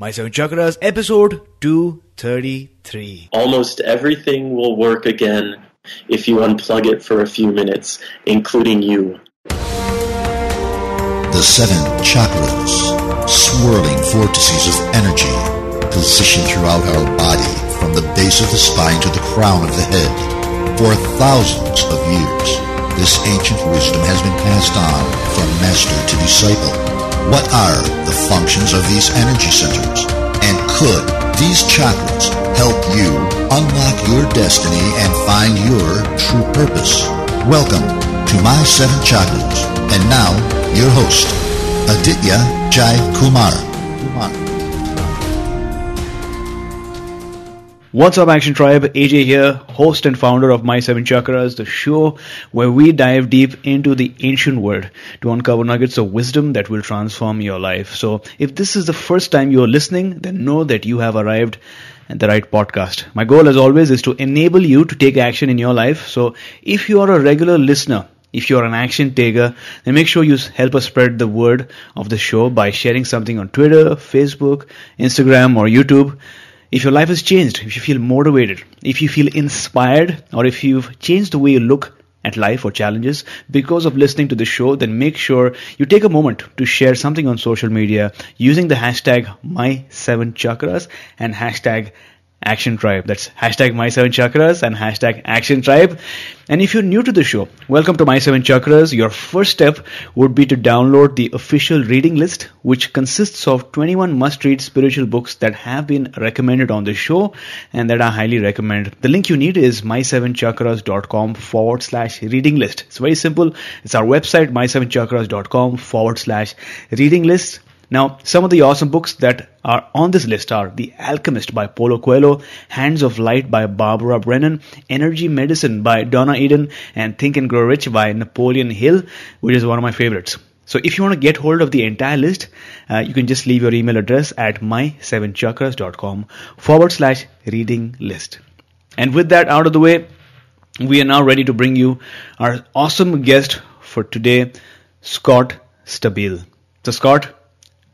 My Seven Chakras, episode 233. Almost everything will work again if you unplug it for a few minutes, including you. The seven chakras, swirling vortices of energy, positioned throughout our body from the base of the spine to the crown of the head. For thousands of years, this ancient wisdom has been passed on from master to disciple. What are the functions of these energy centers? And could these chakras help you unlock your destiny and find your true purpose? Welcome to My Seven Chakras. And now, your host, Aditya Jai Kumar. Kumar. What's up, Action Tribe? AJ here, host and founder of My Seven Chakras, the show where we dive deep into the ancient world to uncover nuggets of wisdom that will transform your life. So, if this is the first time you're listening, then know that you have arrived at the right podcast. My goal, as always, is to enable you to take action in your life. So, if you are a regular listener, if you're an action taker, then make sure you help us spread the word of the show by sharing something on Twitter, Facebook, Instagram, or YouTube if your life has changed, if you feel motivated, if you feel inspired, or if you've changed the way you look at life or challenges because of listening to the show, then make sure you take a moment to share something on social media using the hashtag my7chakras and hashtag Action Tribe. That's hashtag My Seven Chakras and hashtag Action Tribe. And if you're new to the show, welcome to My Seven Chakras. Your first step would be to download the official reading list, which consists of 21 must-read spiritual books that have been recommended on the show and that I highly recommend. The link you need is my7chakras.com forward slash reading list. It's very simple. It's our website, my7chakras.com forward slash reading list. Now, some of the awesome books that are on this list are The Alchemist by Paulo Coelho, Hands of Light by Barbara Brennan, Energy Medicine by Donna Eden, and Think and Grow Rich by Napoleon Hill, which is one of my favorites. So if you want to get hold of the entire list, uh, you can just leave your email address at my7chakras.com forward slash reading list. And with that out of the way, we are now ready to bring you our awesome guest for today, Scott Stabile. So Scott,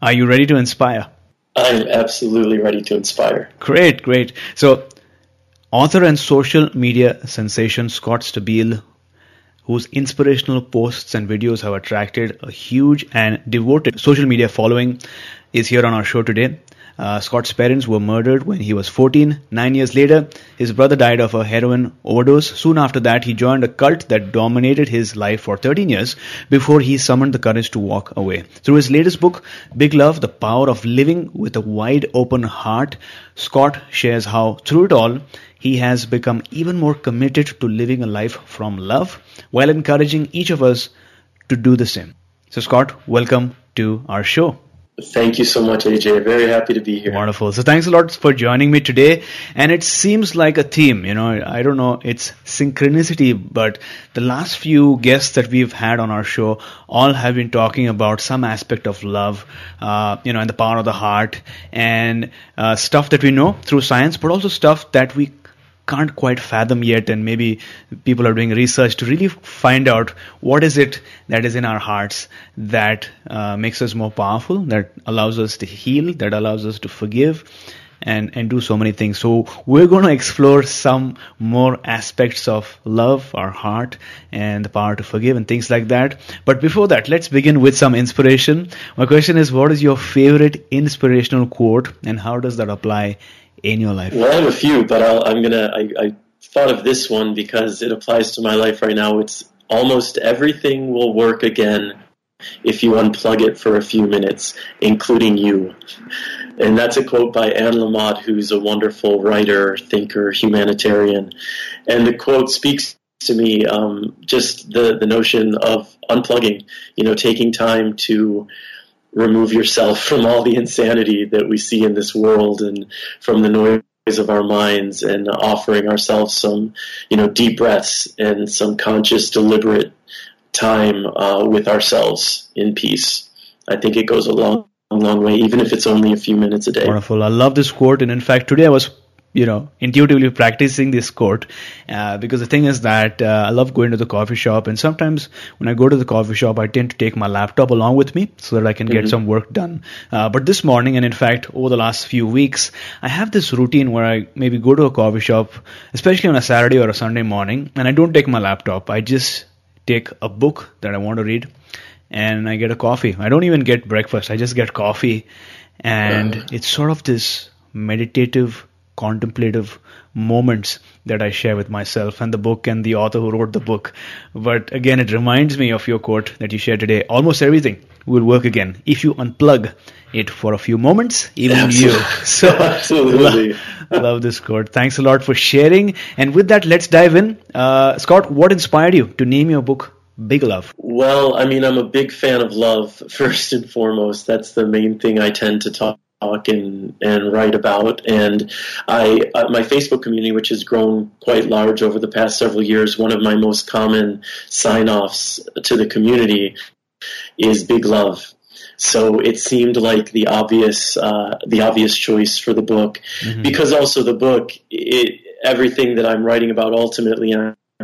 are you ready to inspire? I'm absolutely ready to inspire. Great, great. So, author and social media sensation Scott Stabile, whose inspirational posts and videos have attracted a huge and devoted social media following, is here on our show today. Uh, Scott's parents were murdered when he was 14. Nine years later, his brother died of a heroin overdose. Soon after that, he joined a cult that dominated his life for 13 years before he summoned the courage to walk away. Through his latest book, Big Love The Power of Living with a Wide Open Heart, Scott shares how, through it all, he has become even more committed to living a life from love while encouraging each of us to do the same. So, Scott, welcome to our show. Thank you so much, AJ. Very happy to be here. Wonderful. So thanks a lot for joining me today. And it seems like a theme, you know, I don't know, it's synchronicity, but the last few guests that we've had on our show all have been talking about some aspect of love, uh, you know, and the power of the heart and uh, stuff that we know through science, but also stuff that we can't quite fathom yet and maybe people are doing research to really find out what is it that is in our hearts that uh, makes us more powerful that allows us to heal that allows us to forgive and and do so many things. So we're going to explore some more aspects of love our heart and the power to forgive and things like that. But before that let's begin with some inspiration. My question is what is your favorite inspirational quote and how does that apply in your life? Well, I have a few, but i am gonna. I, I thought of this one because it applies to my life right now. It's almost everything will work again if you unplug it for a few minutes, including you. And that's a quote by Anne Lamott, who's a wonderful writer, thinker, humanitarian. And the quote speaks to me um, just the, the notion of unplugging, you know, taking time to remove yourself from all the insanity that we see in this world and from the noise of our minds and offering ourselves some, you know, deep breaths and some conscious, deliberate time uh, with ourselves in peace. I think it goes a long, long way, even if it's only a few minutes a day. Wonderful. I love this quote. And in fact, today I was you know intuitively practicing this quote uh, because the thing is that uh, I love going to the coffee shop and sometimes when I go to the coffee shop I tend to take my laptop along with me so that I can mm-hmm. get some work done. Uh, but this morning and in fact over the last few weeks I have this routine where I maybe go to a coffee shop especially on a Saturday or a Sunday morning and I don't take my laptop. I just take a book that I want to read and I get a coffee. I don't even get breakfast. I just get coffee and it's sort of this meditative contemplative moments that I share with myself and the book and the author who wrote the book. But again, it reminds me of your quote that you shared today. Almost everything will work again if you unplug it for a few moments, even Absolutely. you. So, Absolutely. Love, love, this quote. Thanks a lot for sharing. And with that, let's dive in. Uh, Scott, what inspired you to name your book Big Love? Well, I mean, I'm a big fan of love, first and foremost. That's the main thing I tend to talk talk and, and write about. And I, uh, my Facebook community, which has grown quite large over the past several years, one of my most common sign offs to the community is Big Love. So it seemed like the obvious, uh, the obvious choice for the book, mm-hmm. because also the book, it, everything that I'm writing about ultimately,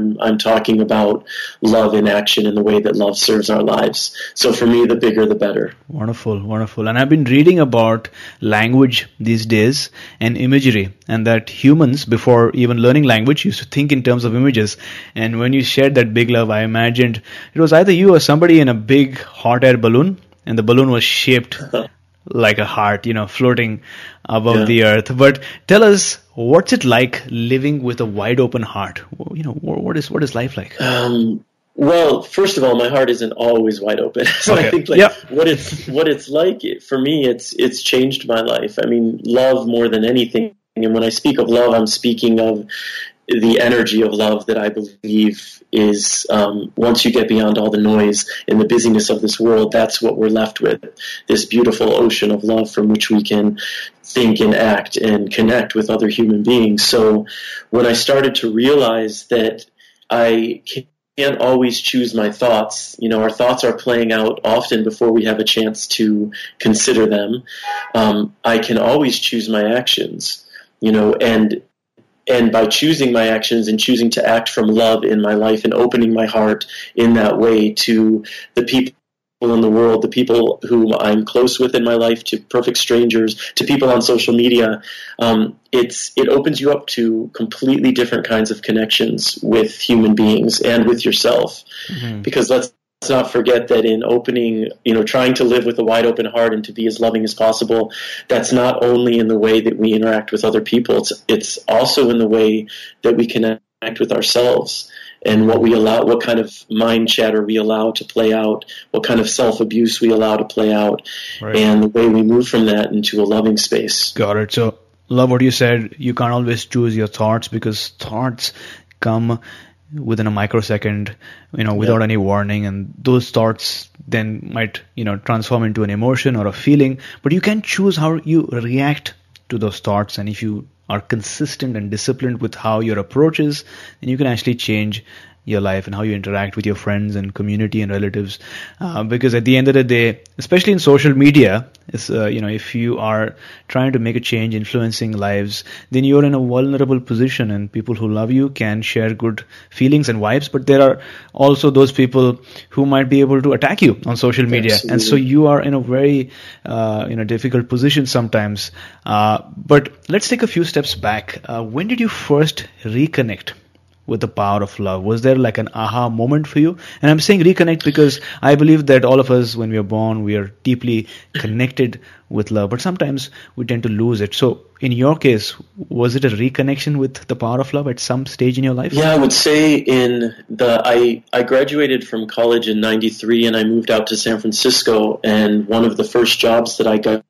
I'm, I'm talking about love in action and the way that love serves our lives. So for me, the bigger the better. Wonderful, wonderful. And I've been reading about language these days and imagery, and that humans, before even learning language, used to think in terms of images. And when you shared that big love, I imagined it was either you or somebody in a big hot air balloon, and the balloon was shaped like a heart, you know, floating above yeah. the earth. But tell us, what's it like living with a wide open heart? You know, what is what is life like? Um, well, first of all, my heart isn't always wide open. so okay. I think like what it's what it's like for me, it's it's changed my life. I mean, love more than anything. And when I speak of love, I'm speaking of the energy of love that I believe is um, once you get beyond all the noise and the busyness of this world, that's what we're left with this beautiful ocean of love from which we can think and act and connect with other human beings. So when I started to realize that I can't always choose my thoughts. You know, our thoughts are playing out often before we have a chance to consider them. Um, I can always choose my actions. You know, and and by choosing my actions and choosing to act from love in my life and opening my heart in that way to the people in the world, the people whom I'm close with in my life, to perfect strangers, to people on social media, um, it's it opens you up to completely different kinds of connections with human beings and with yourself. Mm-hmm. Because let's let's not forget that in opening, you know, trying to live with a wide open heart and to be as loving as possible, that's not only in the way that we interact with other people, it's, it's also in the way that we connect with ourselves and what we allow, what kind of mind chatter we allow to play out, what kind of self abuse we allow to play out, right. and the way we move from that into a loving space. Got it. So, love what you said. You can't always choose your thoughts because thoughts come within a microsecond, you know, without any warning, and those thoughts then might, you know, transform into an emotion or a feeling. But you can choose how you react to those thoughts, and if you are consistent and disciplined with how your approach is, then you can actually change your life and how you interact with your friends and community and relatives. Uh, because at the end of the day, especially in social media, is uh, you know if you are trying to make a change, influencing lives, then you're in a vulnerable position, and people who love you can share good feelings and vibes. But there are also those people who might be able to attack you on social media, Absolutely. and so you are in a very uh, you know difficult position sometimes. Uh, but let's take a few steps back. Uh, when did you first reconnect? With the power of love? Was there like an aha moment for you? And I'm saying reconnect because I believe that all of us, when we are born, we are deeply connected with love, but sometimes we tend to lose it. So, in your case, was it a reconnection with the power of love at some stage in your life? Yeah, I would say in the I I graduated from college in '93 and I moved out to San Francisco, and one of the first jobs that I got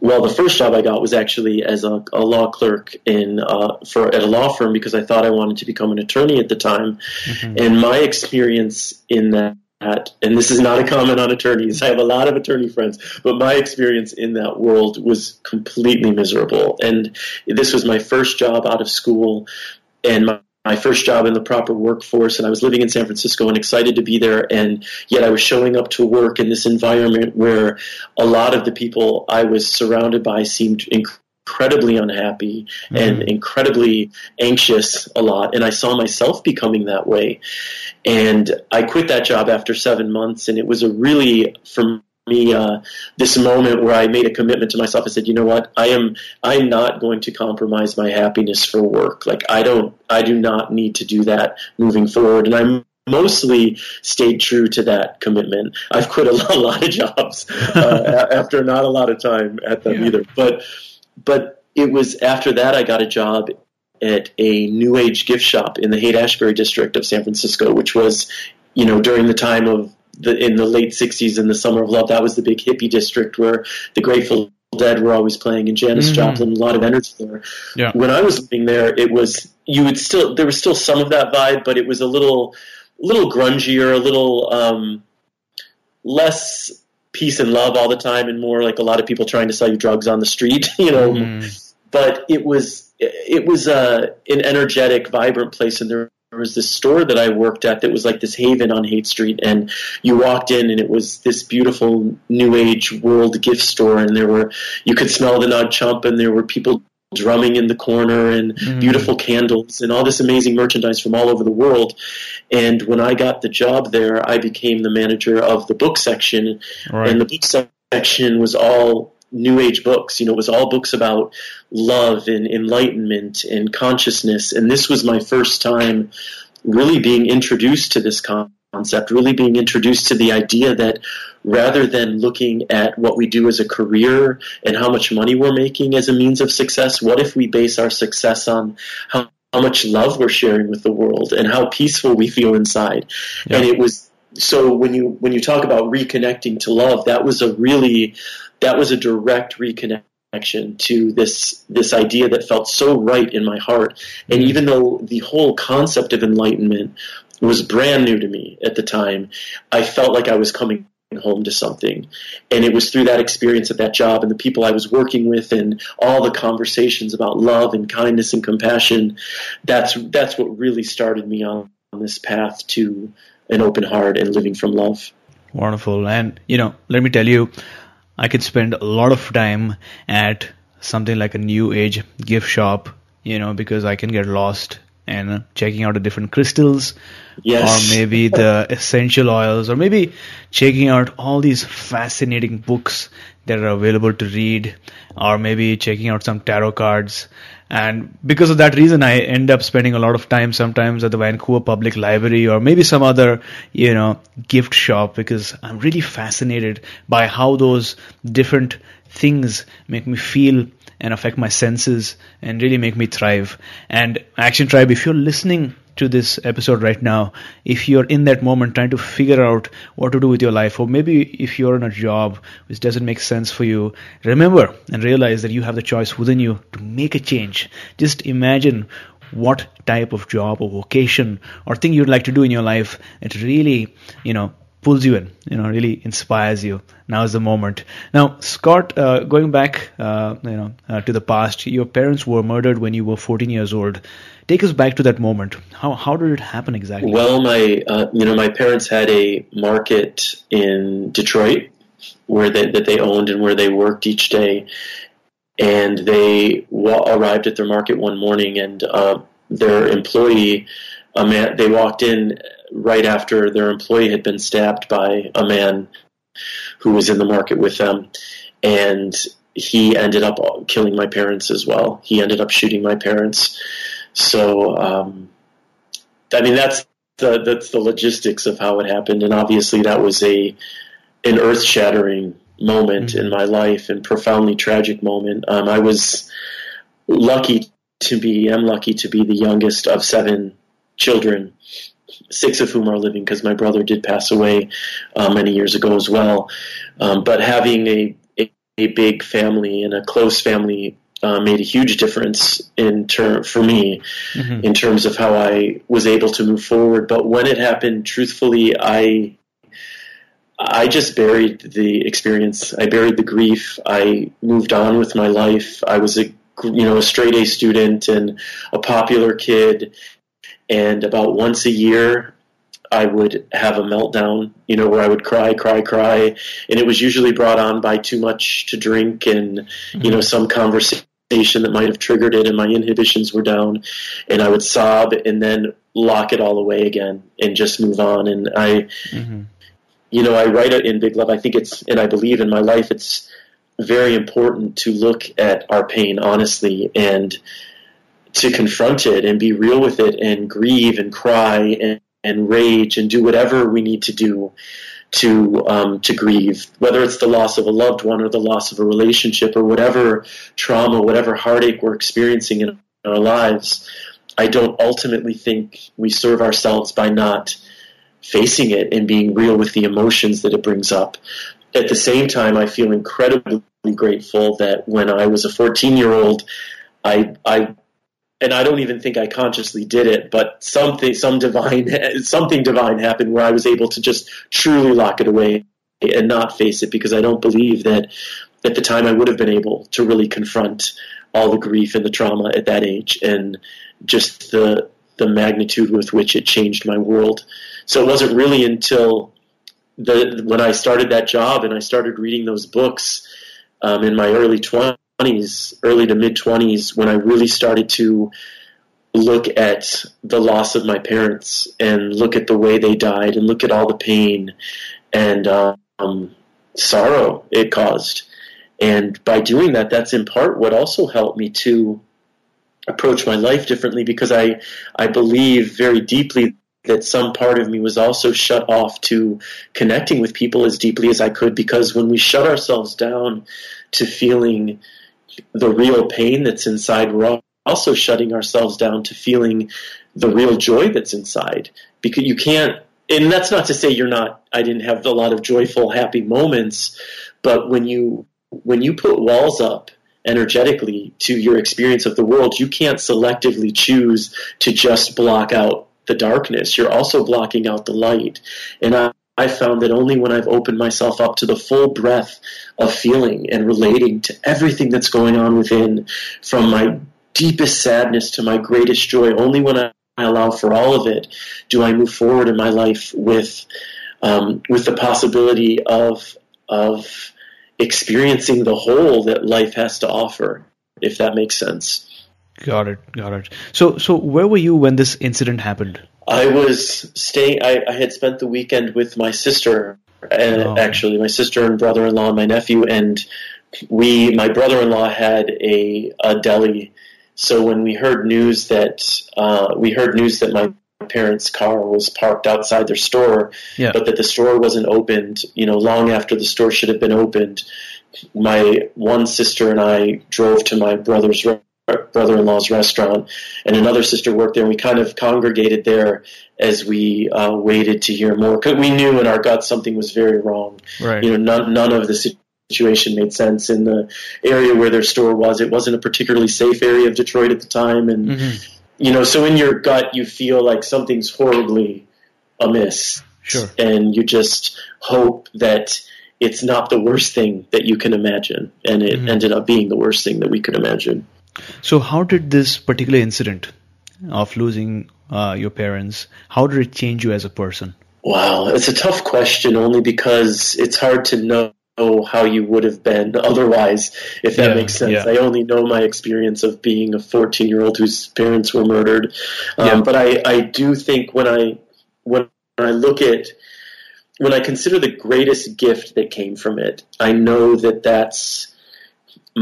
well, the first job I got was actually as a, a law clerk in uh, for at a law firm because I thought I wanted to become an attorney at the time, mm-hmm. and my experience in that. And this is not a comment on attorneys. I have a lot of attorney friends, but my experience in that world was completely miserable. And this was my first job out of school, and my my first job in the proper workforce and I was living in San Francisco and excited to be there and yet I was showing up to work in this environment where a lot of the people I was surrounded by seemed incredible incredibly unhappy mm-hmm. and incredibly anxious a lot. And I saw myself becoming that way. And I quit that job after seven months, and it was a really, for me uh, this moment where I made a commitment to myself. I said, you know what, I am I'm not going to compromise my happiness for work. Like I don't I do not need to do that moving forward, and I'm mostly stayed true to that commitment. I've quit a lot, a lot of jobs uh, after not a lot of time at them yeah. either, but but it was after that I got a job at a new age gift shop in the Haight Ashbury district of San Francisco, which was you know during the time of the, in the late 60s in the Summer of Love. That was the big hippie district where the Grateful Dead were always playing, and Janis mm-hmm. Joplin, a lot of energy there. Yeah. When I was living there, it was you would still there was still some of that vibe, but it was a little little grungier, a little um, less peace and love all the time, and more like a lot of people trying to sell you drugs on the street, you know. Mm. But it was it was uh, an energetic, vibrant place, and there there was this store that I worked at that was like this haven on Haight Street, and you walked in, and it was this beautiful new age world gift store, and there were you could smell the Nag Champa, and there were people drumming in the corner, and mm. beautiful candles, and all this amazing merchandise from all over the world. And when I got the job there, I became the manager of the book section, right. and the book section was all new age books. You know, it was all books about love and enlightenment and consciousness. And this was my first time really being introduced to this concept, really being introduced to the idea that rather than looking at what we do as a career and how much money we're making as a means of success, what if we base our success on how, how much love we're sharing with the world and how peaceful we feel inside? Yeah. And it was so when you when you talk about reconnecting to love, that was a really that was a direct reconnection to this this idea that felt so right in my heart. And mm-hmm. even though the whole concept of enlightenment was brand new to me at the time, I felt like I was coming home to something. And it was through that experience at that job and the people I was working with and all the conversations about love and kindness and compassion, that's that's what really started me on, on this path to an open heart and living from love. Wonderful. And you know, let me tell you, I could spend a lot of time at something like a new age gift shop, you know, because I can get lost and checking out the different crystals yes. or maybe the essential oils or maybe checking out all these fascinating books that are available to read or maybe checking out some tarot cards and because of that reason i end up spending a lot of time sometimes at the vancouver public library or maybe some other you know gift shop because i'm really fascinated by how those different things make me feel and affect my senses and really make me thrive. And action tribe if you're listening to this episode right now, if you're in that moment trying to figure out what to do with your life, or maybe if you're in a job which doesn't make sense for you, remember and realize that you have the choice within you to make a change. Just imagine what type of job or vocation or thing you'd like to do in your life that really, you know, pulls you in, you know, really inspires you. Now is the moment. Now, Scott, uh, going back, uh, you know, uh, to the past, your parents were murdered when you were 14 years old. Take us back to that moment. How how did it happen exactly? Well, my uh, you know my parents had a market in Detroit where they, that they owned and where they worked each day, and they wa- arrived at their market one morning and uh, their employee, a man, they walked in right after their employee had been stabbed by a man who was in the market with them, and he ended up killing my parents as well. He ended up shooting my parents. So, um, I mean, that's the that's the logistics of how it happened, and obviously that was a an earth shattering moment mm-hmm. in my life and profoundly tragic moment. Um, I was lucky to be, I'm lucky to be the youngest of seven children, six of whom are living because my brother did pass away uh, many years ago as well. Um, but having a, a, a big family and a close family uh, made a huge difference in term for me mm-hmm. in terms of how I was able to move forward. But when it happened, truthfully, I I just buried the experience. I buried the grief. I moved on with my life. I was a you know a straight A student and a popular kid, and about once a year. I would have a meltdown, you know, where I would cry, cry, cry, and it was usually brought on by too much to drink and, mm-hmm. you know, some conversation conversation that might have triggered it, and my inhibitions were down, and I would sob and then lock it all away again and just move on. And I, mm-hmm. you know, I write it in Big Love. I think it's, and I believe in my life, it's very important to look at our pain honestly and to confront it and be real with it and grieve and cry and, and rage and do whatever we need to do to um, to grieve, whether it's the loss of a loved one or the loss of a relationship or whatever trauma, whatever heartache we're experiencing in our lives. I don't ultimately think we serve ourselves by not facing it and being real with the emotions that it brings up. At the same time, I feel incredibly grateful that when I was a 14 year old, I, I and I don't even think I consciously did it, but something, some divine, something divine happened where I was able to just truly lock it away and not face it because I don't believe that at the time I would have been able to really confront all the grief and the trauma at that age and just the the magnitude with which it changed my world. So it wasn't really until the when I started that job and I started reading those books um, in my early twenties 20s, early to mid 20s, when I really started to look at the loss of my parents and look at the way they died and look at all the pain and um, sorrow it caused. And by doing that, that's in part what also helped me to approach my life differently because I, I believe very deeply that some part of me was also shut off to connecting with people as deeply as I could because when we shut ourselves down to feeling the real pain that's inside, we're also shutting ourselves down to feeling the real joy that's inside. Because you can't, and that's not to say you're not, I didn't have a lot of joyful, happy moments, but when you, when you put walls up energetically to your experience of the world, you can't selectively choose to just block out the darkness. You're also blocking out the light. And I, I found that only when I've opened myself up to the full breadth of feeling and relating to everything that's going on within, from my deepest sadness to my greatest joy, only when I allow for all of it do I move forward in my life with um, with the possibility of of experiencing the whole that life has to offer, if that makes sense. Got it, got it. So, so where were you when this incident happened? I was staying. I, I had spent the weekend with my sister, and oh. actually, my sister and brother-in-law, and my nephew, and we. My brother-in-law had a, a deli, so when we heard news that uh, we heard news that my parents' car was parked outside their store, yeah. but that the store wasn't opened. You know, long after the store should have been opened. My one sister and I drove to my brother's brother-in-law's restaurant, and another sister worked there. And we kind of congregated there as we uh, waited to hear more. Cause we knew in our gut something was very wrong. Right. You know, none, none of the situation made sense in the area where their store was. It wasn't a particularly safe area of Detroit at the time, and mm-hmm. you know, so in your gut you feel like something's horribly amiss. Sure. And you just hope that it's not the worst thing that you can imagine, and it mm-hmm. ended up being the worst thing that we could imagine. So, how did this particular incident of losing uh, your parents, how did it change you as a person? Wow, it's a tough question only because it's hard to know how you would have been otherwise, if that yeah, makes sense. Yeah. I only know my experience of being a 14 year old whose parents were murdered. Um, yeah. But I, I do think when I, when I look at, when I consider the greatest gift that came from it, I know that that's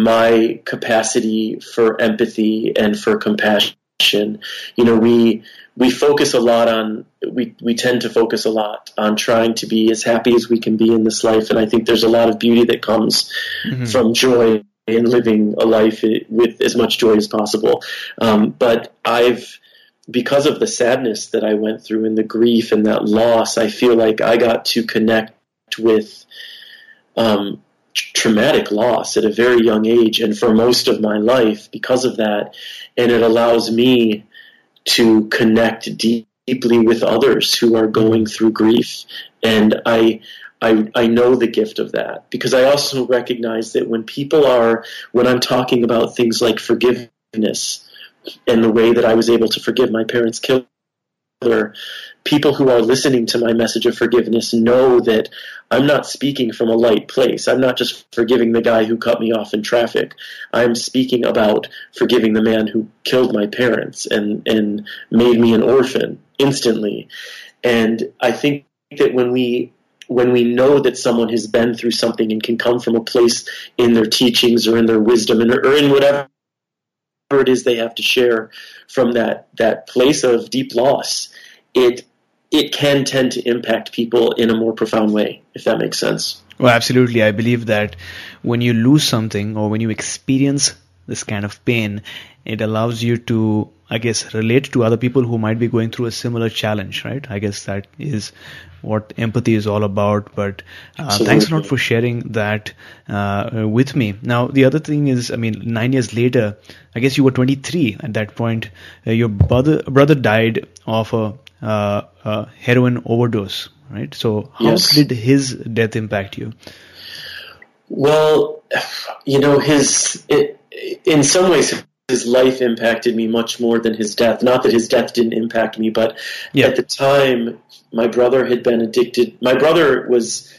my capacity for empathy and for compassion. You know, we we focus a lot on we we tend to focus a lot on trying to be as happy as we can be in this life, and I think there's a lot of beauty that comes mm-hmm. from joy and living a life with as much joy as possible. Um, but I've because of the sadness that I went through and the grief and that loss, I feel like I got to connect with um, traumatic loss at a very young age and for most of my life because of that. And it allows me to connect deeply with others who are going through grief. And I, I, I know the gift of that because I also recognize that when people are, when I'm talking about things like forgiveness and the way that I was able to forgive my parents' killing, people who are listening to my message of forgiveness know that I'm not speaking from a light place. I'm not just forgiving the guy who cut me off in traffic. I'm speaking about forgiving the man who killed my parents and, and made me an orphan instantly. And I think that when we when we know that someone has been through something and can come from a place in their teachings or in their wisdom and, or in whatever it is they have to share from that that place of deep loss, it it can tend to impact people in a more profound way, if that makes sense. Well, absolutely. I believe that when you lose something or when you experience this kind of pain, it allows you to, I guess, relate to other people who might be going through a similar challenge, right? I guess that is what empathy is all about. But uh, thanks a lot for sharing that uh, with me. Now, the other thing is, I mean, nine years later, I guess you were 23 at that point. Uh, your brother brother died of a, a, heroin overdose, right? So, how yes. did his death impact you? Well, you know, his it, in some ways his life impacted me much more than his death. Not that his death didn't impact me, but yeah. at the time, my brother had been addicted. My brother was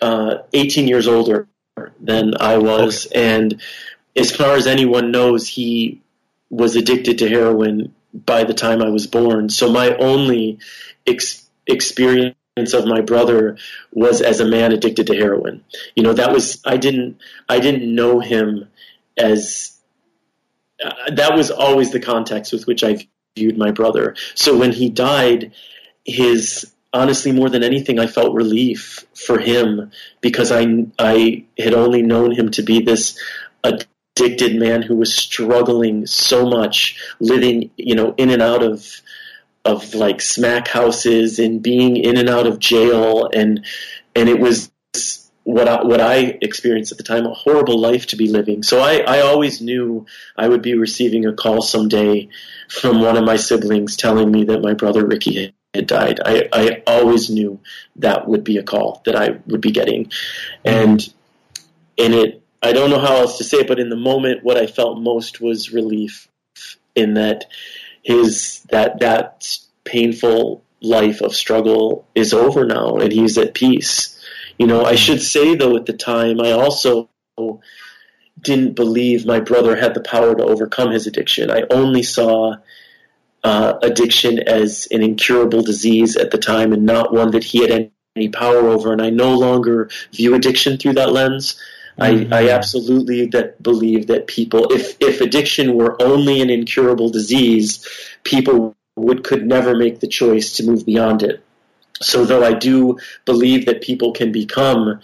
uh, 18 years older than I was, okay. and as far as anyone knows, he was addicted to heroin by the time I was born. So my only ex- experience of my brother was as a man addicted to heroin. You know, that was I didn't I didn't know him as uh, that was always the context with which I viewed my brother. So when he died, his honestly more than anything, I felt relief for him because I I had only known him to be this addicted man who was struggling so much, living you know in and out of of like smack houses and being in and out of jail and and it was what I, what I experienced at the time, a horrible life to be living. So I, I always knew I would be receiving a call someday from one of my siblings telling me that my brother Ricky had, died. I, I always knew that would be a call that I would be getting. And, and it, I don't know how else to say it, but in the moment, what I felt most was relief in that his, that, that painful life of struggle is over now and he's at peace you know, I should say though, at the time, I also didn't believe my brother had the power to overcome his addiction. I only saw uh, addiction as an incurable disease at the time and not one that he had any power over. And I no longer view addiction through that lens. Mm-hmm. I, I absolutely that believe that people, if, if addiction were only an incurable disease, people would could never make the choice to move beyond it. So, though I do believe that people can become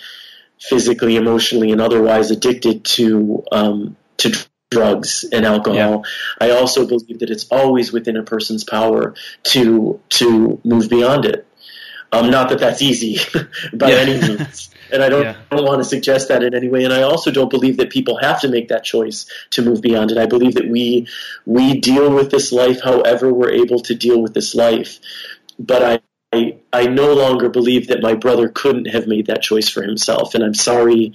physically, emotionally, and otherwise addicted to um, to drugs and alcohol, yeah. I also believe that it's always within a person's power to to move beyond it. Um, not that that's easy by yeah. any means. And I don't, yeah. don't want to suggest that in any way. And I also don't believe that people have to make that choice to move beyond it. I believe that we we deal with this life however we're able to deal with this life. But I I, I no longer believe that my brother couldn't have made that choice for himself, and I'm sorry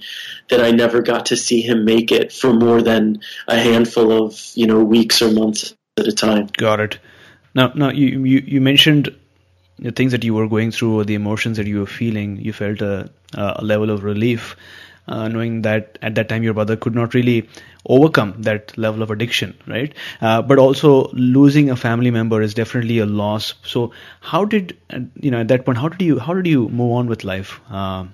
that I never got to see him make it for more than a handful of you know weeks or months at a time. Got it. Now, now you you, you mentioned the things that you were going through or the emotions that you were feeling. You felt a, a level of relief uh, knowing that at that time your brother could not really overcome that level of addiction, right? Uh, but also losing a family member is definitely a loss. So how did you know at that point? How did you how did you move on with life? Uh,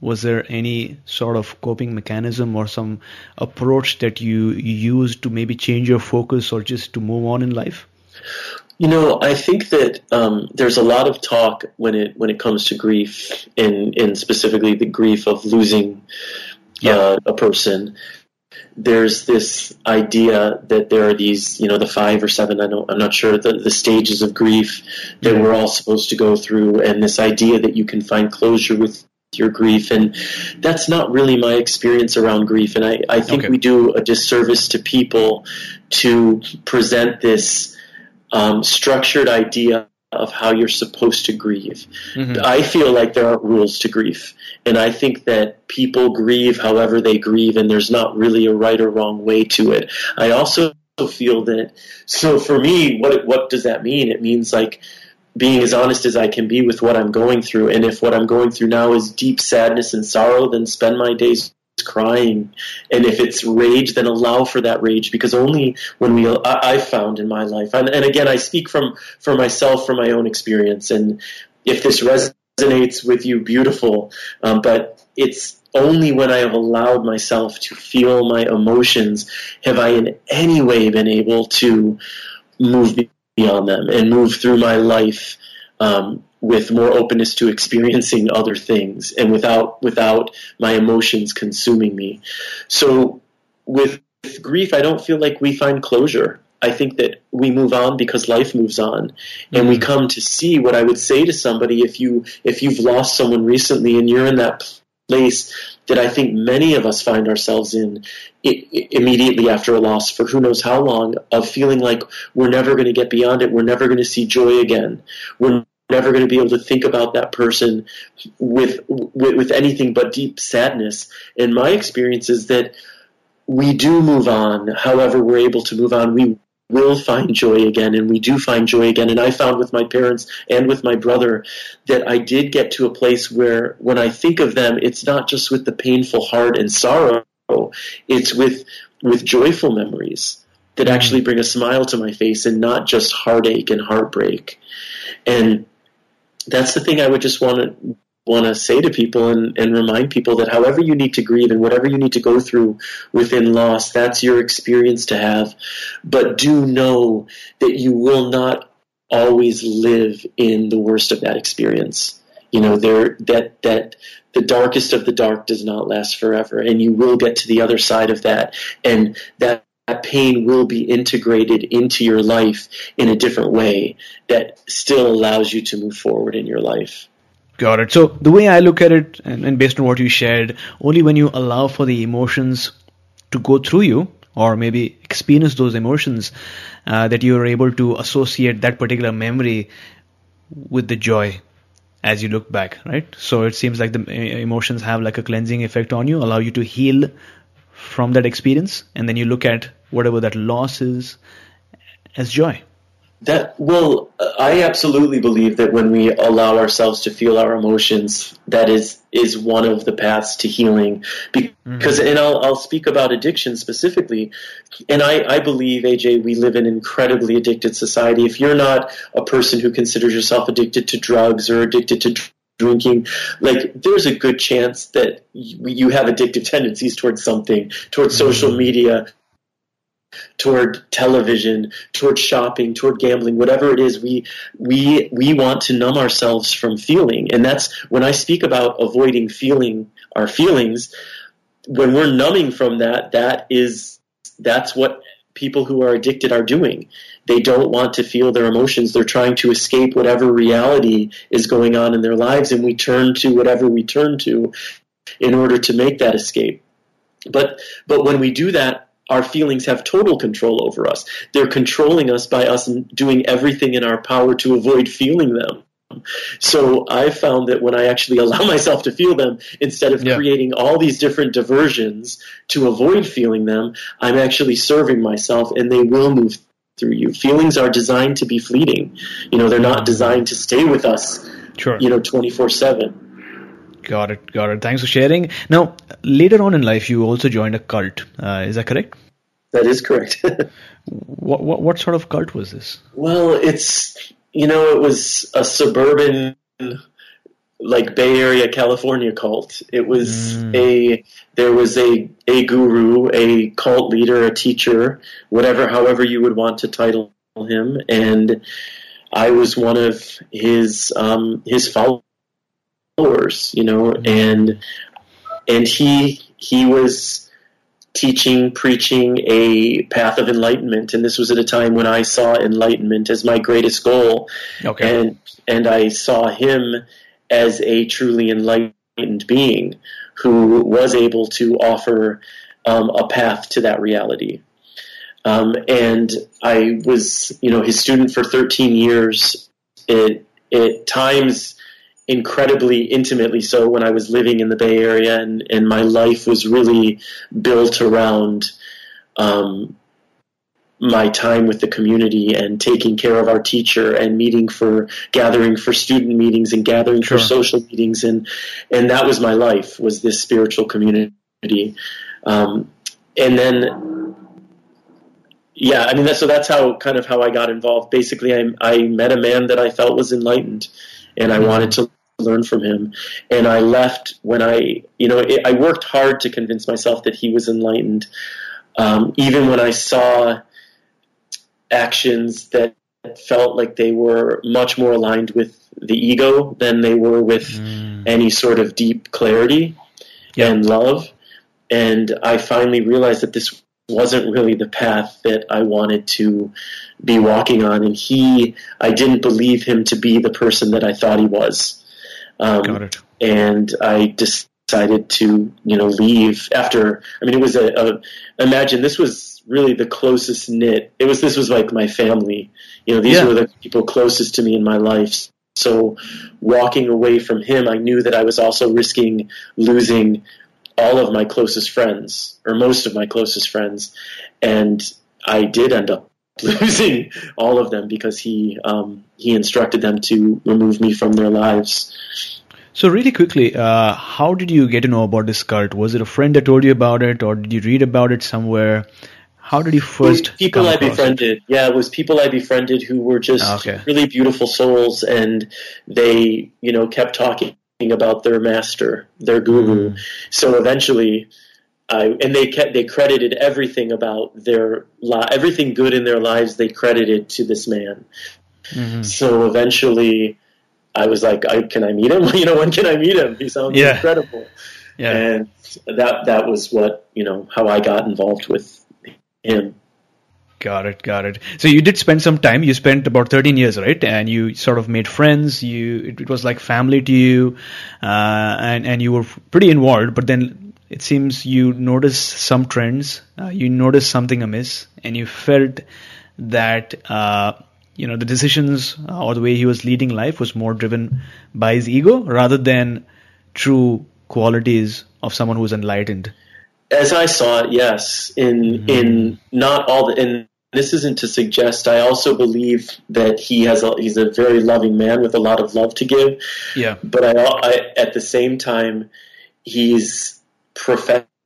was there any sort of coping mechanism or some approach that you used to maybe change your focus or just to move on in life? You know, I think that um, there's a lot of talk when it when it comes to grief, and in specifically the grief of losing yeah. uh, a person. There's this idea that there are these, you know, the five or seven, I don't, I'm not sure, the, the stages of grief that we're all supposed to go through, and this idea that you can find closure with your grief and that's not really my experience around grief and i, I think okay. we do a disservice to people to present this um, structured idea of how you're supposed to grieve. Mm-hmm. I feel like there aren't rules to grief. And I think that people grieve however they grieve, and there's not really a right or wrong way to it. I also feel that, so for me, what, what does that mean? It means like, being as honest as I can be with what I'm going through. And if what I'm going through now is deep sadness and sorrow, then spend my days crying. And if it's rage, then allow for that rage because only when we, I, have found in my life, and, and again, I speak from, for myself, from my own experience. And if this resonates with you, beautiful. Um, but it's only when I have allowed myself to feel my emotions have I in any way been able to move beyond them and move through my life um, with more openness to experiencing other things and without without my emotions consuming me. So with grief, I don't feel like we find closure. I think that we move on because life moves on, and we mm-hmm. come to see what I would say to somebody if you if you've lost someone recently and you're in that place that I think many of us find ourselves in immediately after a loss for who knows how long of feeling like we're never going to get beyond it. We're never going to see joy again. We're never going to be able to think about that person with, with, with anything but deep sadness. And my experience is that we do move on. However, we're able to move on. We will find joy again, and we do find joy again. And I found with my parents and with my brother that I did get to a place where when I think of them, it's not just with the painful heart and sorrow, it's with, with joyful memories that actually bring a smile to my face and not just heartache and heartbreak. And that's the thing I would just want to want to say to people and, and remind people that however you need to grieve and whatever you need to go through within loss, that's your experience to have. But do know that you will not always live in the worst of that experience. You know, there that that the darkest of the dark does not last forever, and you will get to the other side of that, and that that pain will be integrated into your life in a different way that still allows you to move forward in your life. Got it. So the way I look at it, and, and based on what you shared, only when you allow for the emotions to go through you, or maybe experience those emotions, uh, that you are able to associate that particular memory with the joy as you look back, right? So it seems like the emotions have like a cleansing effect on you, allow you to heal from that experience, and then you look at whatever that loss is as joy. That well, I absolutely believe that when we allow ourselves to feel our emotions, that is is one of the paths to healing. Because, mm-hmm. and I'll, I'll speak about addiction specifically, and I, I believe AJ, we live in an incredibly addicted society. If you're not a person who considers yourself addicted to drugs or addicted to drinking, like there's a good chance that you have addictive tendencies towards something, towards mm-hmm. social media, toward television, toward shopping, toward gambling, whatever it is, we we we want to numb ourselves from feeling. And that's when I speak about avoiding feeling our feelings, when we're numbing from that, that is that's what people who are addicted are doing. They don't want to feel their emotions. They're trying to escape whatever reality is going on in their lives, and we turn to whatever we turn to in order to make that escape. But but when we do that, our feelings have total control over us. They're controlling us by us doing everything in our power to avoid feeling them. So I found that when I actually allow myself to feel them, instead of yeah. creating all these different diversions to avoid feeling them, I'm actually serving myself and they will move through you. Feelings are designed to be fleeting. You know, they're not mm-hmm. designed to stay with us, sure. you know, 24 7. Got it. Got it. Thanks for sharing. Now, later on in life, you also joined a cult. Uh, is that correct? That is correct. what, what what sort of cult was this? Well, it's you know it was a suburban like Bay Area California cult. It was mm. a there was a a guru, a cult leader, a teacher, whatever however you would want to title him, and I was one of his um, his followers followers, you know, and and he he was teaching, preaching a path of enlightenment, and this was at a time when I saw enlightenment as my greatest goal, okay. and and I saw him as a truly enlightened being who was able to offer um, a path to that reality. Um, and I was, you know, his student for 13 years. It, at times, incredibly intimately so when I was living in the Bay Area, and, and my life was really built around um, my time with the community and taking care of our teacher and meeting for gathering for student meetings and gathering Sure. for social meetings and and that was my life was this spiritual community um, and then yeah i mean that, so that's how kind of how i got involved basically I, I met a man that i felt was enlightened and i Mhm. wanted to learn from him and i left when i you know it, i worked hard to convince myself that he was enlightened um, even when i saw actions that felt like they were much more aligned with the ego than they were with Mm. any sort of deep clarity Yeah. and love. And I finally realized that this wasn't really the path that I wanted to be walking on. And he, I didn't believe him to be the person that I thought he was. Um, Got it. and I decided to, you know, leave after. I mean, it was a, a. Imagine this was really the closest knit. It was this was like my family. You know, these Yeah. were the people closest to me in my life. So, walking away from him, I knew that I was also risking losing all of my closest friends, or most of my closest friends, and I did end up losing all of them because he um, he instructed them to remove me from their lives. So really quickly, uh, how did you get to know about this cult? Was it a friend that told you about it, or did you read about it somewhere? How did you first people I across it? befriended. Yeah, it was people I befriended who were just Ah, Okay. really beautiful souls, and they, you know, kept talking about their master, their guru. Mm. So eventually, I and they kept they credited everything about their li- everything good in their lives. They credited to this man. Mhm. So eventually, I was like, I, "Can I meet him? You know, when can I meet him? He sounds Yeah. incredible." Yeah. And that that was what you know how I got involved with him. Got it, got it. So you did spend some time. You spent about 13 years, right? And you sort of made friends. You it, it was like family to you, uh, and and you were pretty involved. But then it seems you noticed some trends. Uh, you noticed something amiss, and you felt that uh, you know the decisions uh, or the way he was leading life was more driven by his ego rather than true qualities of someone who's enlightened. as I saw it, yes. In in not all the and this isn't to suggest. I also believe that he has a, he's a very loving man with a lot of love to give. Yeah. But I, I at the same time, he's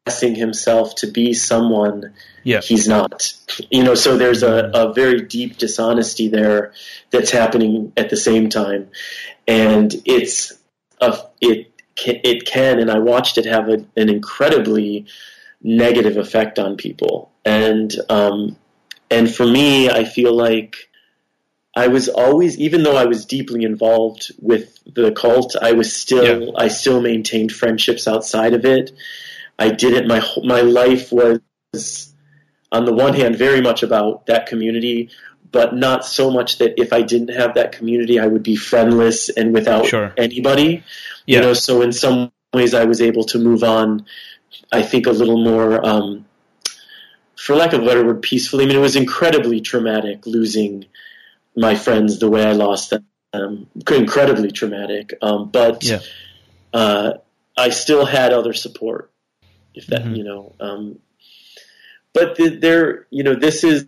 professing himself to be someone Yeah. he's not. You know, so there's a, a very deep dishonesty there that's happening at the same time, and it's a it it can and I watched it have a, an incredibly negative effect on people, and um, and for me, I feel like. I was always, even though I was deeply involved with the cult, I was still, I still maintained friendships outside of it. I didn't. My my life was, on the one hand, very much about that community, but not so much that if I didn't have that community, I would be friendless and without Sure. anybody. Yeah. You know, so in some ways, I was able to move on. I think a little more, um, for lack of a better word, peacefully. I mean, it was incredibly traumatic losing my friends the way I lost them. Um, incredibly traumatic. Um, but Yeah. uh, I still had other support. If that, Mhm. you know, um, but the, there, you know, this is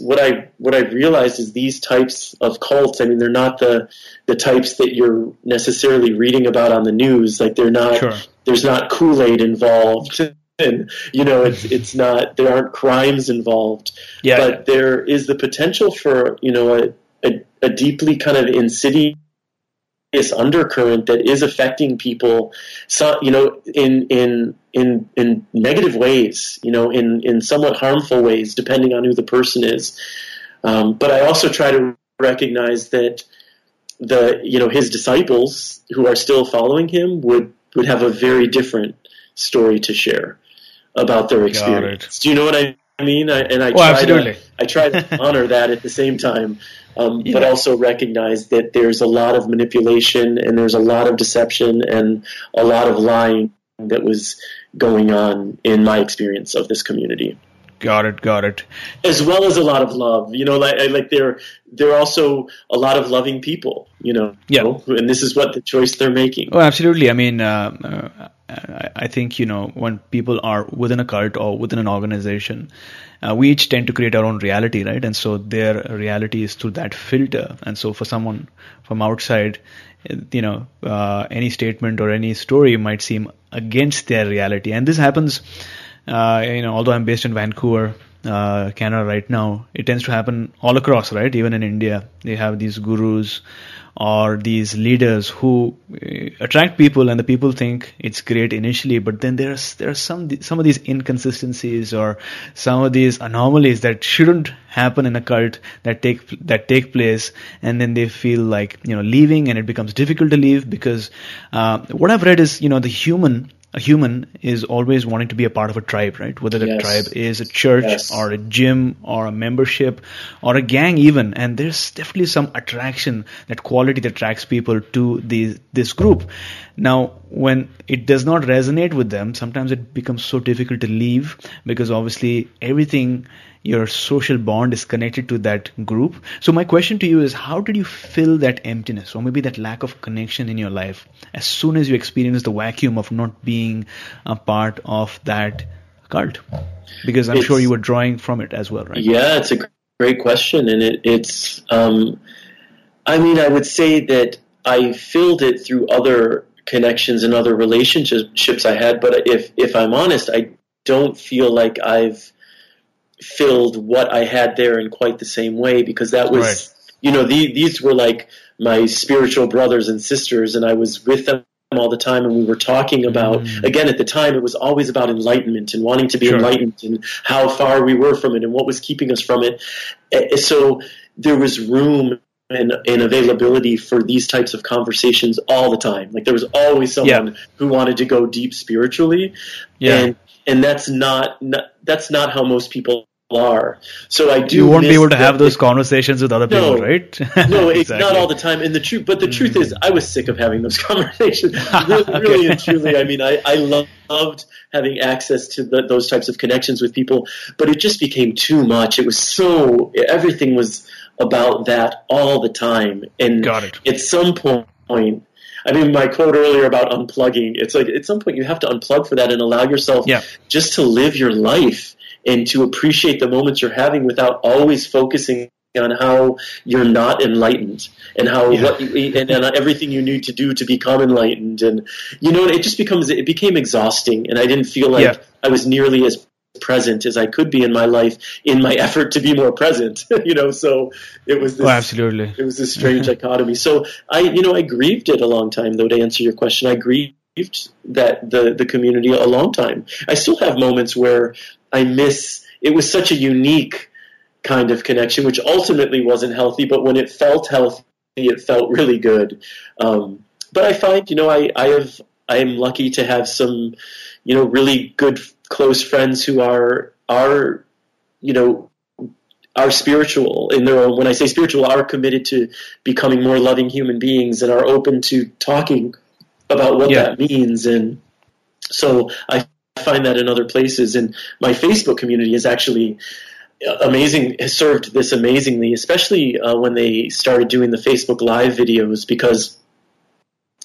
what I what I realized is these types of cults. I mean, they're not the the types that you're necessarily reading about on the news. Like they're not. Sure. There's not Kool Aid involved, and you know, it's it's not. There aren't crimes involved Yeah. but there is the potential for you know a, a, a deeply kind of insidious undercurrent that is affecting people so you know in in in in negative ways you know in in somewhat harmful ways depending on who the person is um, but I also try to recognize that the you know his disciples who are still following him would would have a very different story to share about their experience. Do you know what I mean? I, and I Oh, try absolutely. to I try to honor that at the same time, um, but also recognize that there's a lot of manipulation and there's a lot of deception and a lot of lying that was going on in my experience of this community Got it. Got it. as well as a lot of love. You know, like like they're they're also a lot of loving people. You know, Yeah. and this is what the choice they're making. Oh, absolutely. I mean, uh, uh, I I think you know when people are within a cult or within an organization, uh, we each tend to create our own reality, right? And so their reality is through that filter. And so for someone from outside, you know, uh, any statement or any story might seem against their reality. And this happens, uh, you know, although I'm based in Vancouver, uh, Canada right now, it tends to happen all across, right? Even in India, they have these gurus or these leaders who uh, attract people and the people think it's great initially but then there's there are some some of these inconsistencies or some of these anomalies that shouldn't happen in a cult that take that take place and then they feel like you know leaving and it becomes difficult to leave because uh, what I've read is you know the human a human is always wanting to be a part of a tribe, right? Whether the yes. tribe is a church yes. or a gym or a membership or a gang even. And there's definitely some attraction, that quality that attracts people to the, this group. Now, when it does not resonate with them, sometimes it becomes so difficult to leave because obviously everything your social bond is connected to that group. So my question to you is how did you fill that emptiness or maybe that lack of connection in your life as soon as you experience the vacuum of not being a part of that cult? Because I'm it's, sure you were drawing from it as well, right? Yeah, it's a great question and it, it's um, I mean, I would say that I filled it through other connections and other relationships I had, but if if I'm honest, I don't feel like I've filled what I had there in quite the same way because that was, right. you know, the, these were like my spiritual brothers and sisters, and I was with them all the time and we were talking about mm. again at the time it was always about enlightenment and wanting to be sure. enlightened and how far we were from it and what was keeping us from it so there was room and, and availability for these types of conversations all the time like there was always someone yeah. who wanted to go deep spiritually yeah. and and that's not, not that's not how most people are. So I do. You won't be able to have those conversations with other people, right? no, it's exactly. not all the time. And the truth, but the mm. truth is, I was sick of having those conversations. really, okay. really and truly, I mean, I, I loved having access to the, those types of connections with people, but it just became too much. It was so everything was about that all the time, and Got it. at some point. I mean, my quote earlier about unplugging, it's like at some point you have to unplug for that and allow yourself yeah. just to live your life and to appreciate the moments you're having without always focusing on how you're not enlightened and how yeah. what you, and, and uh, everything you need to do to become enlightened and you know it just becomes it became exhausting and I didn't feel like yeah. I was nearly as present as I could be in my life in my effort to be more present you know so it was this, oh, absolutely it was this strange dichotomy so I you know I grieved it a long time though to answer your question I grieved that the the community a long time I still have moments where I miss. It was such a unique kind of connection, which ultimately wasn't healthy, but when it felt healthy, it felt really good. Um, but I find, you know, I, I have, I am lucky to have some, you know, really good close friends who are are, you know, are spiritual in their own. When I say spiritual, are committed to becoming more loving human beings and are open to talking about what yeah. that means. And so I find that in other places. And my Facebook community is actually amazing has served this amazingly, especially uh, when they started doing the Facebook Live videos because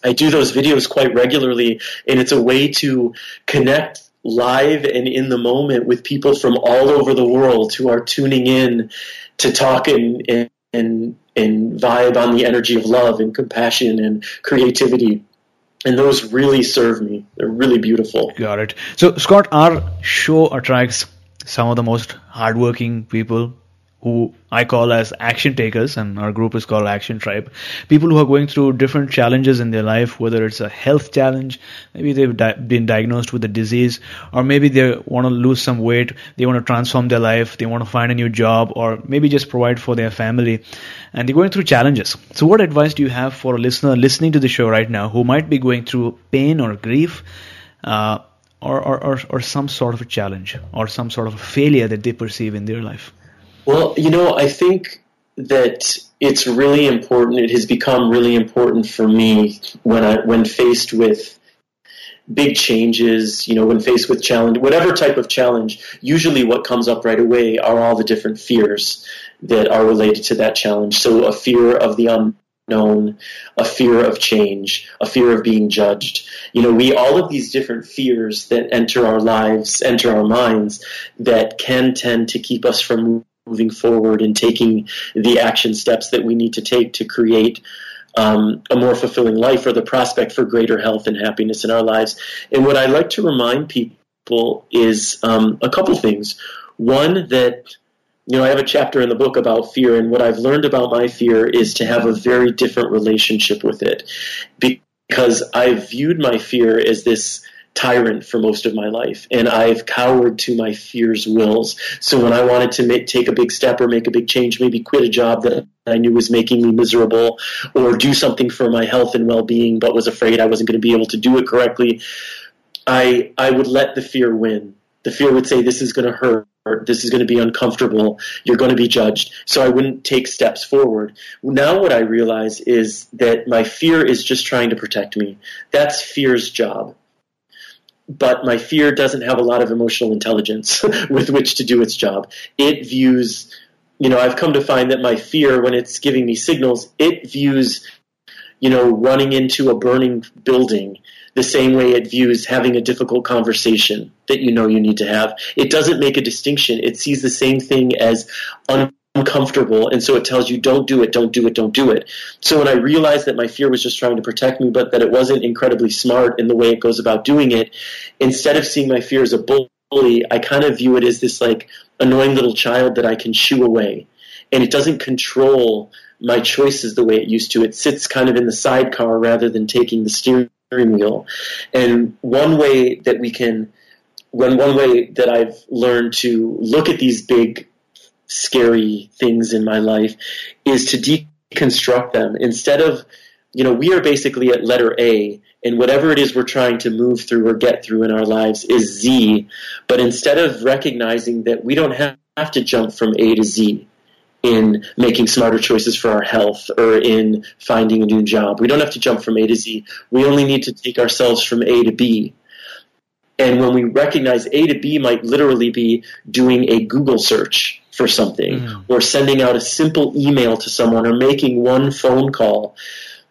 I do those videos quite regularly, and it's a way to connect live and in the moment with people from all over the world who are tuning in to talk and and and, vibe on the energy of love and compassion and creativity and those really serve me. They're really beautiful. Got it. So, Scott, our show attracts some of the most hardworking people who I call as action takers, and our group is called Action Tribe. People who are going through different challenges in their life, whether it's a health challenge, maybe they've di- been diagnosed with a disease, or maybe they want to lose some weight, they want to transform their life, they want to find a new job, or maybe just provide for their family, and they're going through challenges. So, what advice do you have for a listener listening to the show right now who might be going through pain or grief? Uh, or, or, or, or some sort of a challenge or some sort of a failure that they perceive in their life? Well, you know, I think that it's really important. It has become really important for me when I when faced with big changes, you know, when faced with challenge, whatever type of challenge, usually what comes up right away are all the different fears that are related to that challenge. So a fear of the unknown, a fear of change, a fear of being judged. You know, we all of these different fears that enter our lives, enter our minds, that can tend to keep us from moving forward and taking the action steps that we need to take to create um, a more fulfilling life or the prospect for greater health and happiness in our lives. And what I like to remind people is um, a couple things. One, that you know, I have a chapter in the book about fear, and what I've learned about my fear is to have a very different relationship with it. Because I've viewed my fear as this tyrant for most of my life, and I've cowered to my fear's wills. So when I wanted to make, take a big step or make a big change, maybe quit a job that I knew was making me miserable, or do something for my health and well-being, but was afraid I wasn't going to be able to do it correctly, I I would let the fear win. The fear would say, "This is going to hurt." this is going to be uncomfortable. You're going to be judged. So I wouldn't take steps forward. Now what I realize is that my fear is just trying to protect me. That's fear's job. But my fear doesn't have a lot of emotional intelligence with which to do its job. It views, you know, I've come to find that my fear, when it's giving me signals, it views, you know, running into a burning building the same way it views having a difficult conversation that you know you need to have. It doesn't make a distinction. It sees the same thing as uncomfortable, and so it tells you, don't do it, don't do it, don't do it. So when I realized that my fear was just trying to protect me, but that it wasn't incredibly smart in the way it goes about doing it, instead of seeing my fear as a bully, I kind of view it as this like annoying little child that I can shoo away. And it doesn't control my choices the way it used to. It sits kind of in the sidecar rather than taking the steering wheel. And one way that we can, when one way that I've learned to look at these big, scary things in my life is to deconstruct them. Instead of, you know, we are basically at letter A, and whatever it is we're trying to move through or get through in our lives is Z. But instead of recognizing that we don't have to jump from A to Z, in making smarter choices for our health or in finding a new job. We don't have to jump from A to Z. We only need to take ourselves from A to B. And when we recognize A to B might literally be doing a Google search for something mm. or sending out a simple email to someone or making one phone call,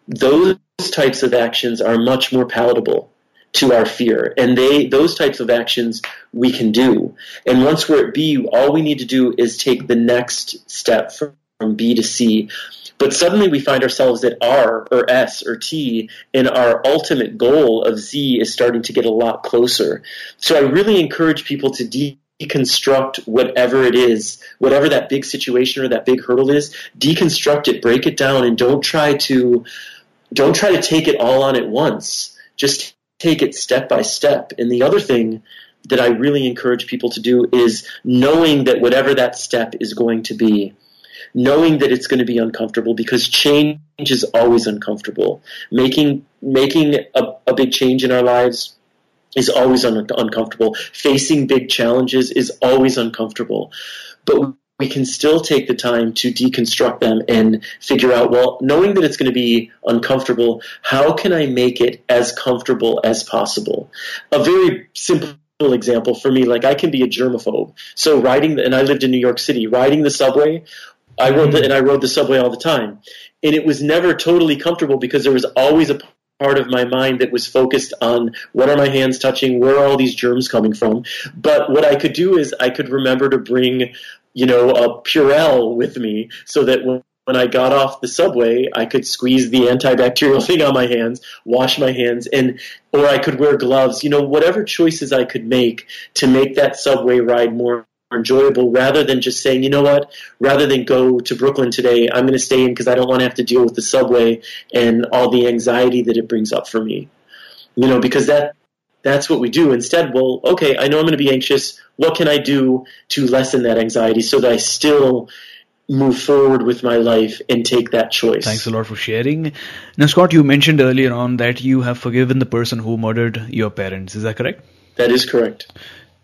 those types of actions are much more palatable to our fear. And they those types of actions we can do. And once we're at B, all we need to do is take the next step from, from B to C. But suddenly we find ourselves at R or S or T, and our ultimate goal of Z is starting to get a lot closer. So I really encourage people to deconstruct whatever it is, whatever that big situation or that big hurdle is, deconstruct it, break it down, and don't try to don't try to take it all on at once. Just take it step by step. And the other thing that I really encourage people to do is knowing that whatever that step is going to be, knowing that it's going to be uncomfortable because change is always uncomfortable. Making making a, a big change in our lives is always un- uncomfortable. Facing big challenges is always uncomfortable. But we can still take the time to deconstruct them and figure out, well, knowing that it's going to be uncomfortable, how can I make it as comfortable as possible? A very simple example for me, like I can be a germaphobe. So riding, the, and I lived in New York City, riding the subway, I rode the, mm-hmm. and I rode the subway all the time. And it was never totally comfortable because there was always a part of my mind that was focused on what are my hands touching, where are all these germs coming from. But what I could do is I could remember to bring you know, a Purell with me so that when, when I got off the subway, I could squeeze the antibacterial thing on my hands, wash my hands, and or I could wear gloves. You know, whatever choices I could make to make that subway ride more enjoyable, rather than just saying, you know what, rather than go to Brooklyn today, I'm going to stay in because I don't want to have to deal with the subway and all the anxiety that it brings up for me. You know, because that that's what we do. Instead, well, okay, I know I'm going to be anxious. What can I do to lessen that anxiety so that I still move forward with my life and take that choice? Thanks a lot for sharing. Now, Scott, you mentioned earlier on that you have forgiven the person who murdered your parents. Is that correct? That is correct.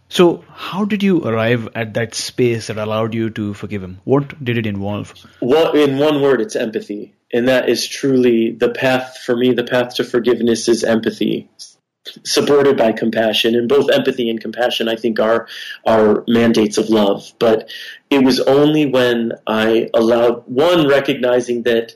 So, how did you arrive at that space that allowed you to forgive him? What did it involve? Well, in one word, it's empathy. And that is truly the path for me, the path to forgiveness is empathy supported by compassion and both empathy and compassion i think are are mandates of love but it was only when i allowed one recognizing that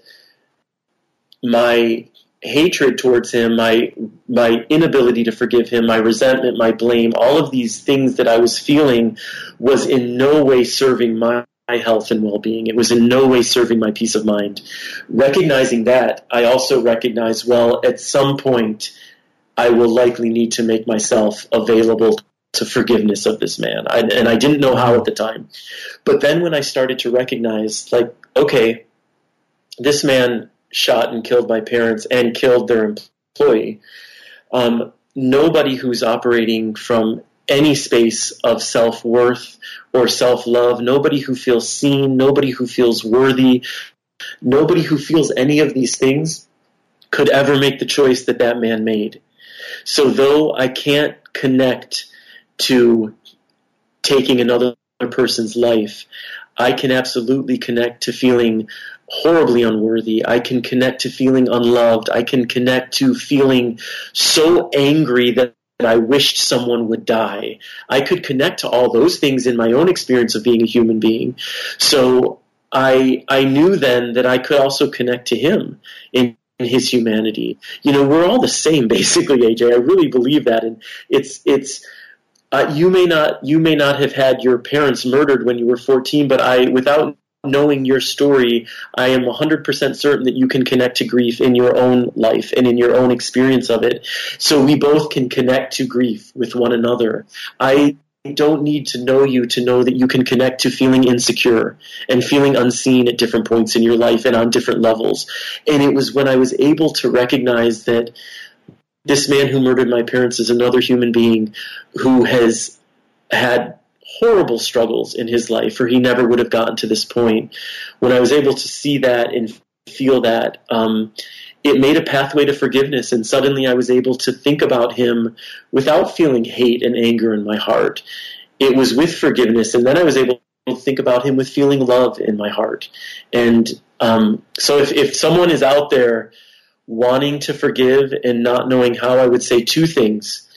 my hatred towards him, my my inability to forgive him, my resentment, my blame, all of these things that I was feeling was in no way serving my my health and well-being. It was in no way serving my peace of mind. Recognizing that, I also recognize, well, at some point, I will likely need to make myself available to forgiveness of this man. I, and I didn't know how at the time. But then when I started to recognize, like, okay, this man shot and killed my parents and killed their employee, um, nobody who's operating from any space of self worth or self love, nobody who feels seen, nobody who feels worthy, nobody who feels any of these things could ever make the choice that that man made. So, though I can't connect to taking another person's life, I can absolutely connect to feeling horribly unworthy. I can connect to feeling unloved. I can connect to feeling so angry that I wished someone would die. I could connect to all those things in my own experience of being a human being. So I I knew then that I could also connect to him in, in his humanity. You know, we're all the same basically, AJ. I really believe that and it's it's uh, you may not you may not have had your parents murdered when you were 14, but I without knowing your story, I am 100% certain that you can connect to grief in your own life and in your own experience of it. So we both can connect to grief with one another. I don't need to know you to know that you can connect to feeling insecure and feeling unseen at different points in your life and on different levels. And it was when I was able to recognize that this man who murdered my parents is another human being who has had horrible struggles in his life, or he never would have gotten to this point. When I was able to see that and feel that, um, it made a pathway to forgiveness, and suddenly I was able to think about him without feeling hate and anger in my heart. It was with forgiveness, and then I was able to think about him with feeling love in my heart. And um, so, if, if someone is out there wanting to forgive and not knowing how, I would say two things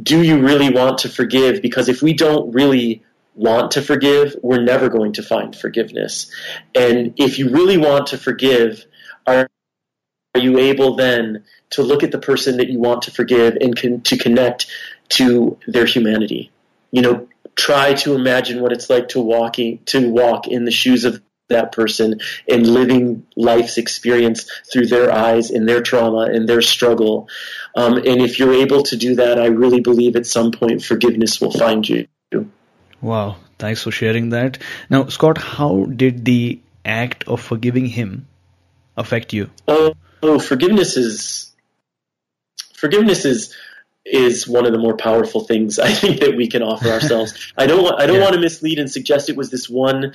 do you really want to forgive? Because if we don't really want to forgive, we're never going to find forgiveness. And if you really want to forgive, are, are you able then to look at the person that you want to forgive and con- to connect to their humanity? You know, try to imagine what it's like to walking to walk in the shoes of that person and living life's experience through their eyes and their trauma and their struggle. Um, and if you're able to do that, I really believe at some point forgiveness will find you. Wow, thanks for sharing that. Now, Scott, how did the act of forgiving him affect you? Oh, oh forgiveness is forgiveness is is one of the more powerful things I think that we can offer ourselves. I don't want, I don't yeah. want to mislead and suggest it was this one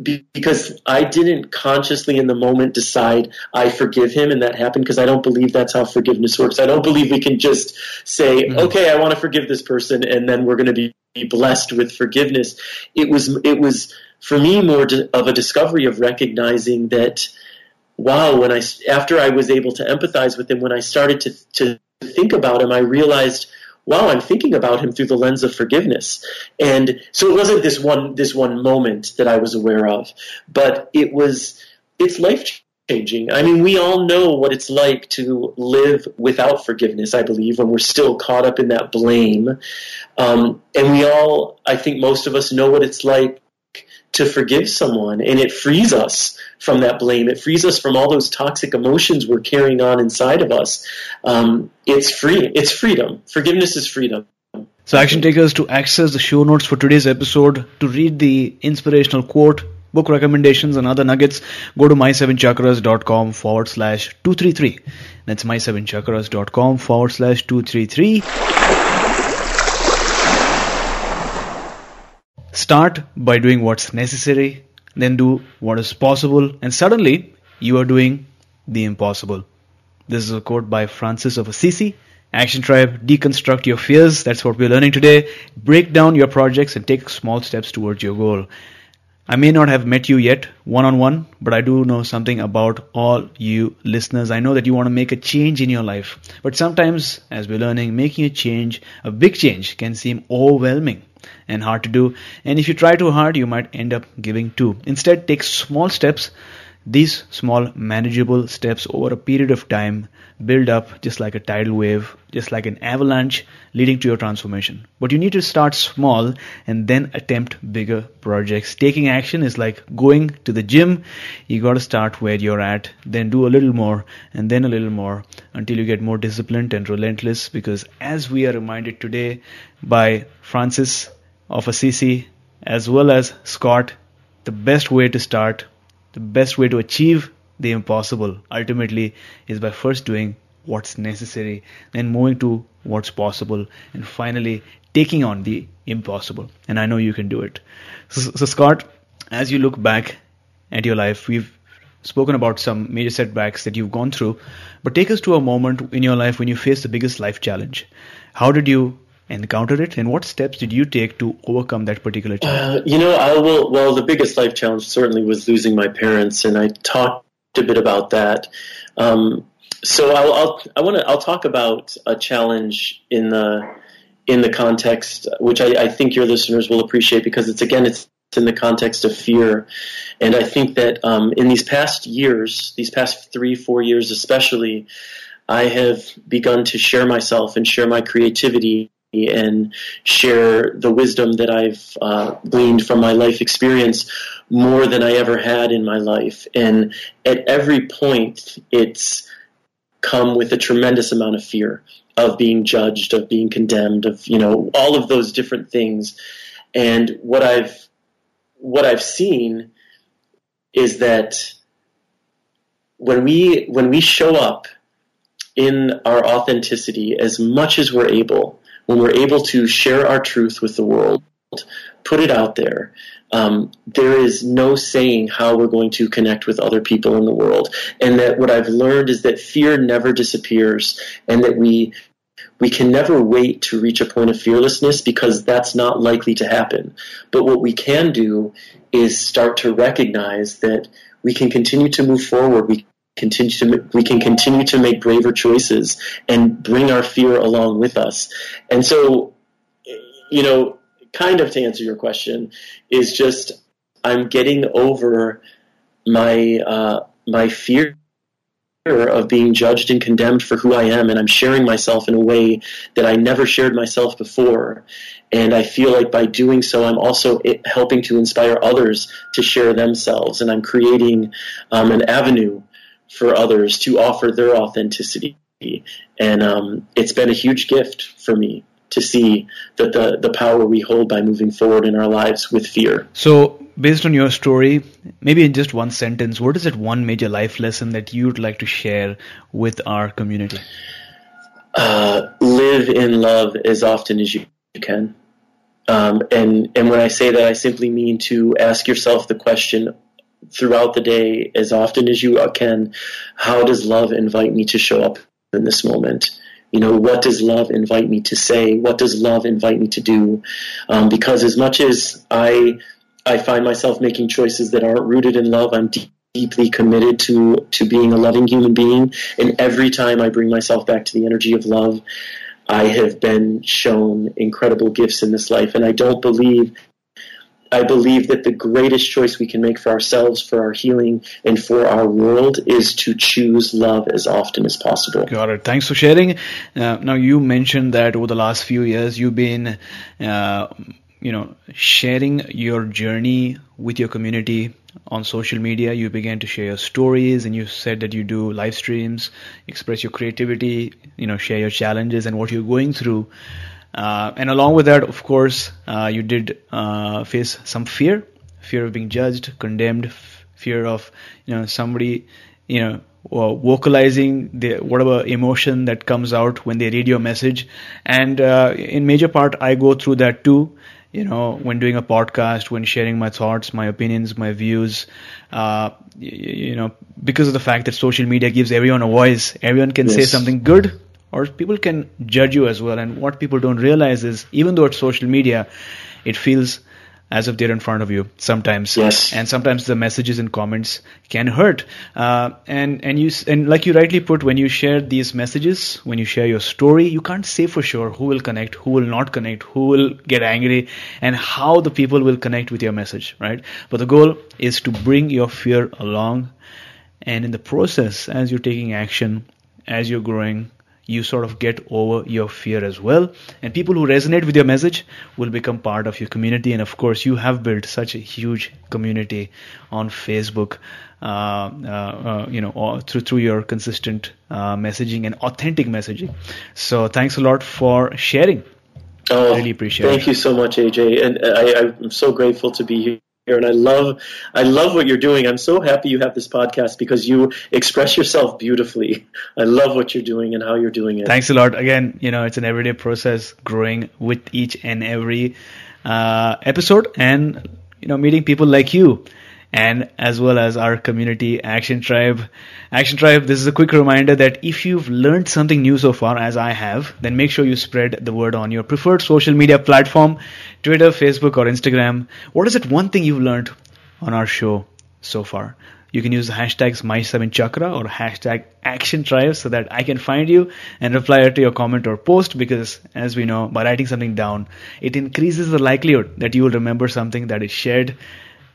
because I didn't consciously in the moment decide I forgive him and that happened because I don't believe that's how forgiveness works. I don't believe we can just say, mm-hmm. okay, I want to forgive this person and then we're going to be blessed with forgiveness. It was, it was for me more of a discovery of recognizing that, wow, when I, after I was able to empathize with him, when I started to, to think about him, I realized – wow, I'm thinking about him through the lens of forgiveness. And so it wasn't this one this one moment that I was aware of, but it was it's life changing. I mean, we all know what it's like to live without forgiveness, I believe, when we're still caught up in that blame. Um, and we all, I think most of us know what it's like to forgive someone, and it frees us from that blame. It frees us from all those toxic emotions we're carrying on inside of us. Um, it's free. It's freedom. Forgiveness is freedom. So, action takers, to access the show notes for today's episode, to read the inspirational quote, book recommendations, and other nuggets, go to my7chakras.com forward slash 233. That's my7chakras.com forward slash 233. Start by doing what's necessary, then do what is possible, and suddenly you are doing the impossible. This is a quote by Francis of Assisi. Action Tribe, deconstruct your fears. That's what we're learning today. Break down your projects and take small steps towards your goal. I may not have met you yet one on one, but I do know something about all you listeners. I know that you want to make a change in your life. But sometimes, as we're learning, making a change, a big change, can seem overwhelming and hard to do. And if you try too hard, you might end up giving too. Instead, take small steps, These small, manageable steps over a period of time build up just like a tidal wave, just like an avalanche leading to your transformation. But you need to start small and then attempt bigger projects. Taking action is like going to the gym. You got to start where you're at, then do a little more and then a little more until you get more disciplined and relentless because as we are reminded today by Francis of Assisi as well as Scott, the best way to start, the best way to achieve the impossible ultimately is by first doing what's necessary, then moving to what's possible, and finally taking on the impossible. And I know you can do it. So, so Scott, as you look back at your life, we've spoken about some major setbacks that you've gone through, but take us to a moment in your life when you faced the biggest life challenge. How did you encounter it, and what steps did you take to overcome that particular challenge? Uh, you know, I will. Well, the biggest life challenge certainly was losing my parents, and I talked a bit about that. Um, so I'll, I'll I want to I'll talk about a challenge in the in the context which I, I think your listeners will appreciate because it's again it's in the context of fear. And I think that um, in these past years, these past three, four years especially, I have begun to share myself and share my creativity and share the wisdom that I've uh, gleaned from my life experience more than I ever had in my life. And at every point, it's come with a tremendous amount of fear of being judged, of being condemned, of you know all of those different things. And what I've what I've seen is that when we when we show up in our authenticity as much as we're able, when we're able to share our truth with the world, put it out there, um, there is no saying how we're going to connect with other people in the world. And that what I've learned is that fear never disappears, and that we we can never wait to reach a point of fearlessness because that's not likely to happen. But what we can do is start to recognize that we can continue to move forward. We continue to we can continue to make braver choices and bring our fear along with us. And so, you know, kind of to answer your question is just I'm getting over my uh, my fear of being judged and condemned for who I am, and I'm sharing myself in a way that I never shared myself before. And I feel like by doing so, I'm also helping to inspire others to share themselves, and I'm creating um, an avenue for others to offer their authenticity. And um, it's been a huge gift for me to see that the, the power we hold by moving forward in our lives with fear. So, based on your story, maybe in just one sentence, what is that one major life lesson that you'd like to share with our community? Uh, live in love as often as you can. Um, and, and when I say that, I simply mean to ask yourself the question throughout the day as often as you can. How does love invite me to show up in this moment? You know what does love invite me to say? What does love invite me to do? Um, because as much as i i find myself making choices that aren't rooted in love i'm deeply committed to to being a loving human being. And every time i bring myself back to the energy of love i have been shown incredible gifts in this life. And i don't believe I believe that the greatest choice we can make for ourselves, for our healing, and for our world is to choose love as often as possible. Got it. Thanks for sharing. Uh, now, you mentioned that over the last few years, you've been, uh, you know, sharing your journey with your community on social media. You began to share your stories, and you said that you do live streams, express your creativity, you know, share your challenges and what you're going through. Uh, and along with that, of course, uh, you did uh, face some fear, fear of being judged, condemned, f- fear of you know somebody you know vocalizing the whatever emotion that comes out when they read your message. And uh, in major part, I go through that too. You know, when doing a podcast, when sharing my thoughts, my opinions, my views, uh, you, you know, because of the fact that social media gives everyone a voice, everyone can yes. say something good or people can judge you as well. And what people don't realize is, even though it's social media, it feels as if they're in front of you sometimes. Yes. And sometimes the messages and comments can hurt. Uh, and and you and like you rightly put, when you share these messages, when you share your story, you can't say for sure who will connect, who will not connect, who will get angry, and how the people will connect with your message, right? But the goal is to bring your fear along, and in the process, as you're taking action, as you're growing, you sort of get over your fear as well. And people who resonate with your message will become part of your community. And of course, you have built such a huge community on Facebook, uh, uh, uh, you know, through through your consistent uh, messaging and authentic messaging. So thanks a lot for sharing. Oh, really appreciate thank it. Thank you so much, AJ, and I, I'm so grateful to be here here and I love I love what you're doing. I'm so happy you have this podcast because you express yourself beautifully. I love what you're doing and how you're doing it. Thanks a lot. Again, you know, it's an everyday process growing with each and every uh, episode and you know meeting people like you and as well as our community Action Tribe. Action Tribe, this is a quick reminder that if you've learned something new so far, as I have, then make sure you spread the word on your preferred social media platform Twitter, Facebook, or Instagram. What is it one thing you've learned on our show so far? You can use the hashtags My7Chakra or hashtag Action Tribe so that I can find you and reply to your comment or post because, as we know, by writing something down, it increases the likelihood that you will remember something that is shared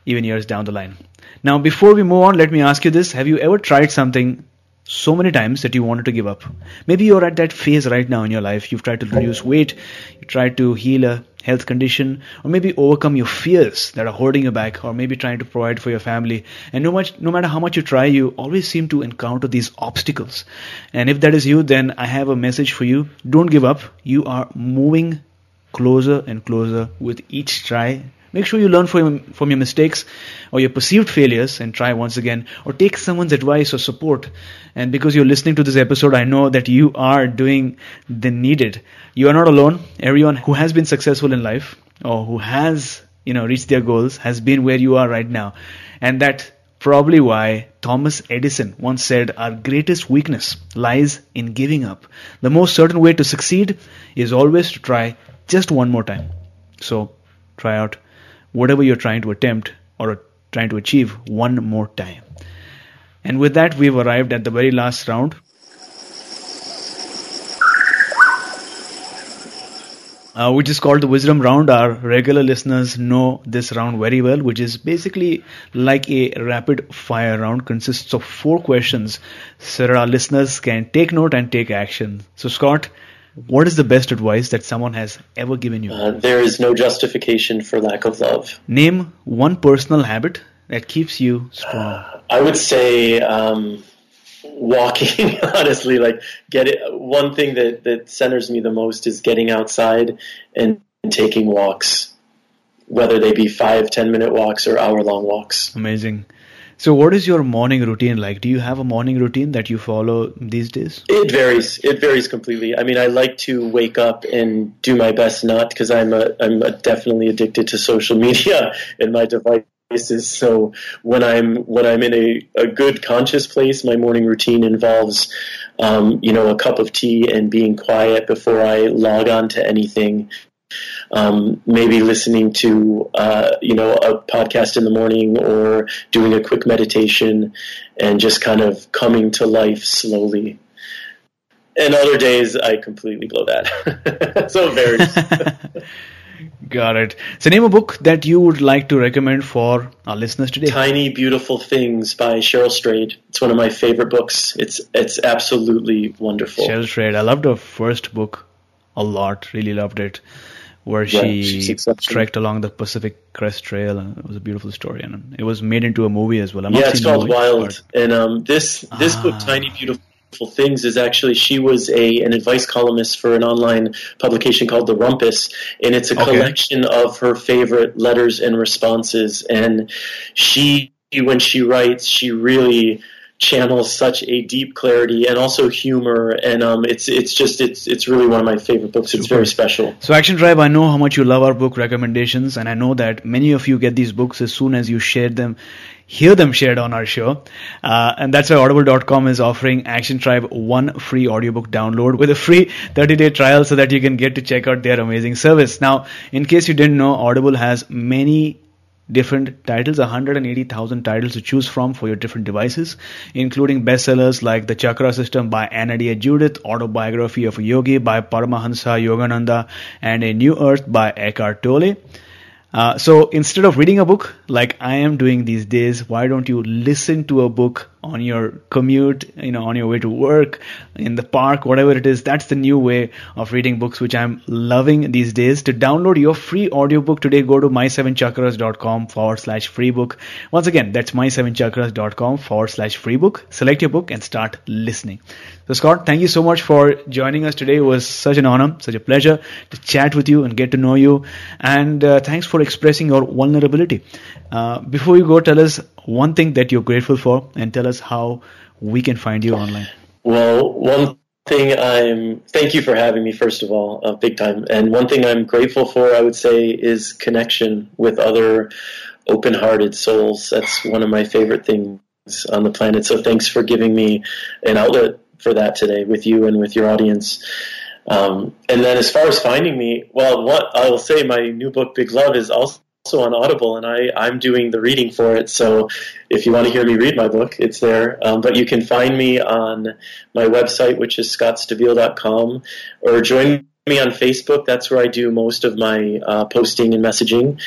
even years down the line. Now, before we move on, let me ask you this. Have you ever tried something so many times that you wanted to give up? Maybe you're at that phase right now in your life. You've tried to reduce weight, you tried to heal a health condition, or maybe overcome your fears that are holding you back, or maybe trying to provide for your family. And no, much, no matter how much you try, you always seem to encounter these obstacles. And if that is you, then I have a message for you. Don't give up. You are moving closer and closer with each try Make sure you learn from, from your mistakes or your perceived failures and try once again, or take someone's advice or support. And because you're listening to this episode, I know that you are doing the needed. You are not alone. Everyone who has been successful in life or who has, you know, reached their goals has been where you are right now. And that probably why Thomas Edison once said our greatest weakness lies in giving up. The most certain way to succeed is always to try just one more time. So try out whatever you're trying to attempt or trying to achieve one more time. And with that, we've arrived at the very last round. Uh, which is called the wisdom round. Our regular listeners know this round very well, which is basically like a rapid fire round, consists of four questions so our listeners can take note and take action. So, Scott, what is the best advice that someone has ever given you? Uh, there is no justification for lack of love. Name one personal habit that keeps you strong. I would say um, walking. honestly, like get it. One thing that that centers me the most is getting outside and, and taking walks, whether they be five, ten minute walks or hour long walks. Amazing. So, what is your morning routine like? Do you have a morning routine that you follow these days? It varies. It varies completely. I mean, I like to wake up and do my best not because I'm a, I'm a definitely addicted to social media and my devices. So when I'm when I'm in a, a good conscious place, my morning routine involves, um, you know, a cup of tea and being quiet before I log on to anything um, maybe listening to uh, you know a podcast in the morning or doing a quick meditation and just kind of coming to life slowly. And other days I completely blow that. so very. Got it. So, name a book that you would like to recommend for our listeners today. Tiny Beautiful Things by Cheryl Strayed. It's one of my favorite books. It's it's absolutely wonderful. Cheryl Strayed. I loved her first book a lot. Really loved it where she trekked along the Pacific Crest Trail, and it was a beautiful story, and it was made into a movie as well. I'm yeah, it's called movie, Wild, but... and um, this this ah. book, Tiny Beautiful Things, is actually she was a an advice columnist for an online publication called The Rumpus, and it's a okay. collection of her favorite letters and responses, and she when she writes, she really channels such a deep clarity and also humor, and um, it's it's just it's it's really one of my favorite books. It's very special. So, Action Tribe, I know how much you love our book recommendations, and I know that many of you get these books as soon as you share them hear them shared on our show. Uh, and that's why audible.com is offering Action Tribe one free audiobook download with a free 30 day trial so that you can get to check out their amazing service. Now, in case you didn't know, Audible has many different titles, 180,000 titles to choose from for your different devices, including bestsellers like The Chakra System by Anodea Judith, Autobiography of a Yogi by Paramahansa Yogananda, and A New Earth by Eckhart Tolle. Uh, so instead of reading a book like I am doing these days, why don't you listen to a book on your commute, you know, on your way to work, in the park, whatever it is. That's the new way of reading books, which I'm loving these days. To download your free audiobook today, go to my7chakras.com forward slash free book. Once again, that's my7chakras.com forward slash free book. Select your book and start listening. So Scott, thank you so much for joining us today. It was such an honor, such a pleasure to chat with you and get to know you. And uh, thanks for expressing your vulnerability. Uh, before you go, tell us one thing that you're grateful for and tell us how we can find you online. Well, one thing I'm thank you for having me first of all, uh, big time. And one thing I'm grateful for, I would say, is connection with other open-hearted souls. That's one of my favorite things on the planet. So thanks for giving me an outlet for that today with you and with your audience. Um, and then as far as finding me, well, what I will say, my new book, Big Love, is also also on Audible, and I, I'm doing the reading for it. So if you want to hear me read my book, it's there. Um, but you can find me on my website, which is scottstabile.com, or join me on Facebook. That's where I do most of my uh, posting and messaging.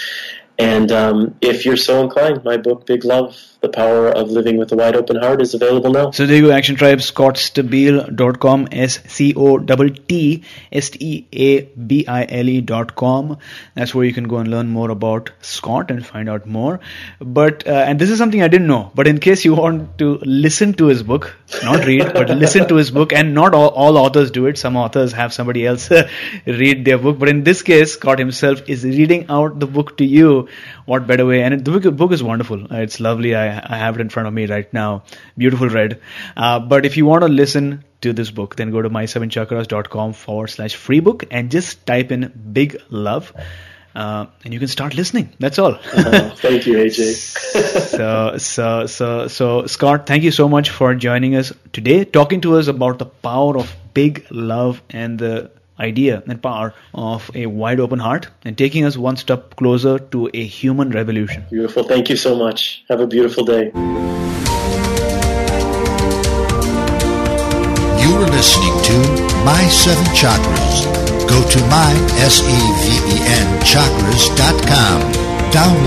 And um, if you're so inclined, my book, Big Love, The Power of Living with a Wide Open Heart, is available now. So there you go, Action Tribe, scottstabile.com, S-C-O-T-T-S-T-A-B-I-L-E.com. That's where you can go and learn more about Scott and find out more. But, uh, and this is something I didn't know, but in case you want to listen to his book, not read, but listen to his book, and not all, all authors do it. Some authors have somebody else read their book, but in this case, Scott himself is reading out the book to you what better way? And the book, book is wonderful. Uh, it's lovely. I, I, have it in front of me right now. Beautiful red. Uh, but if you want to listen to this book, then go to my7chakras.com forward slash free book and just type in big love. Uh, and you can start listening. That's all. uh, thank you, AJ. so, so, so, so, Scott, thank you so much for joining us today, talking to us about the power of big love and the idea and power of a wide open heart and taking us one step closer to a human revolution. Beautiful. Thank you so much. Have a beautiful day. You are listening to My Seven Chakras. Go to my, S-E-V-E-N, chakras.com. Download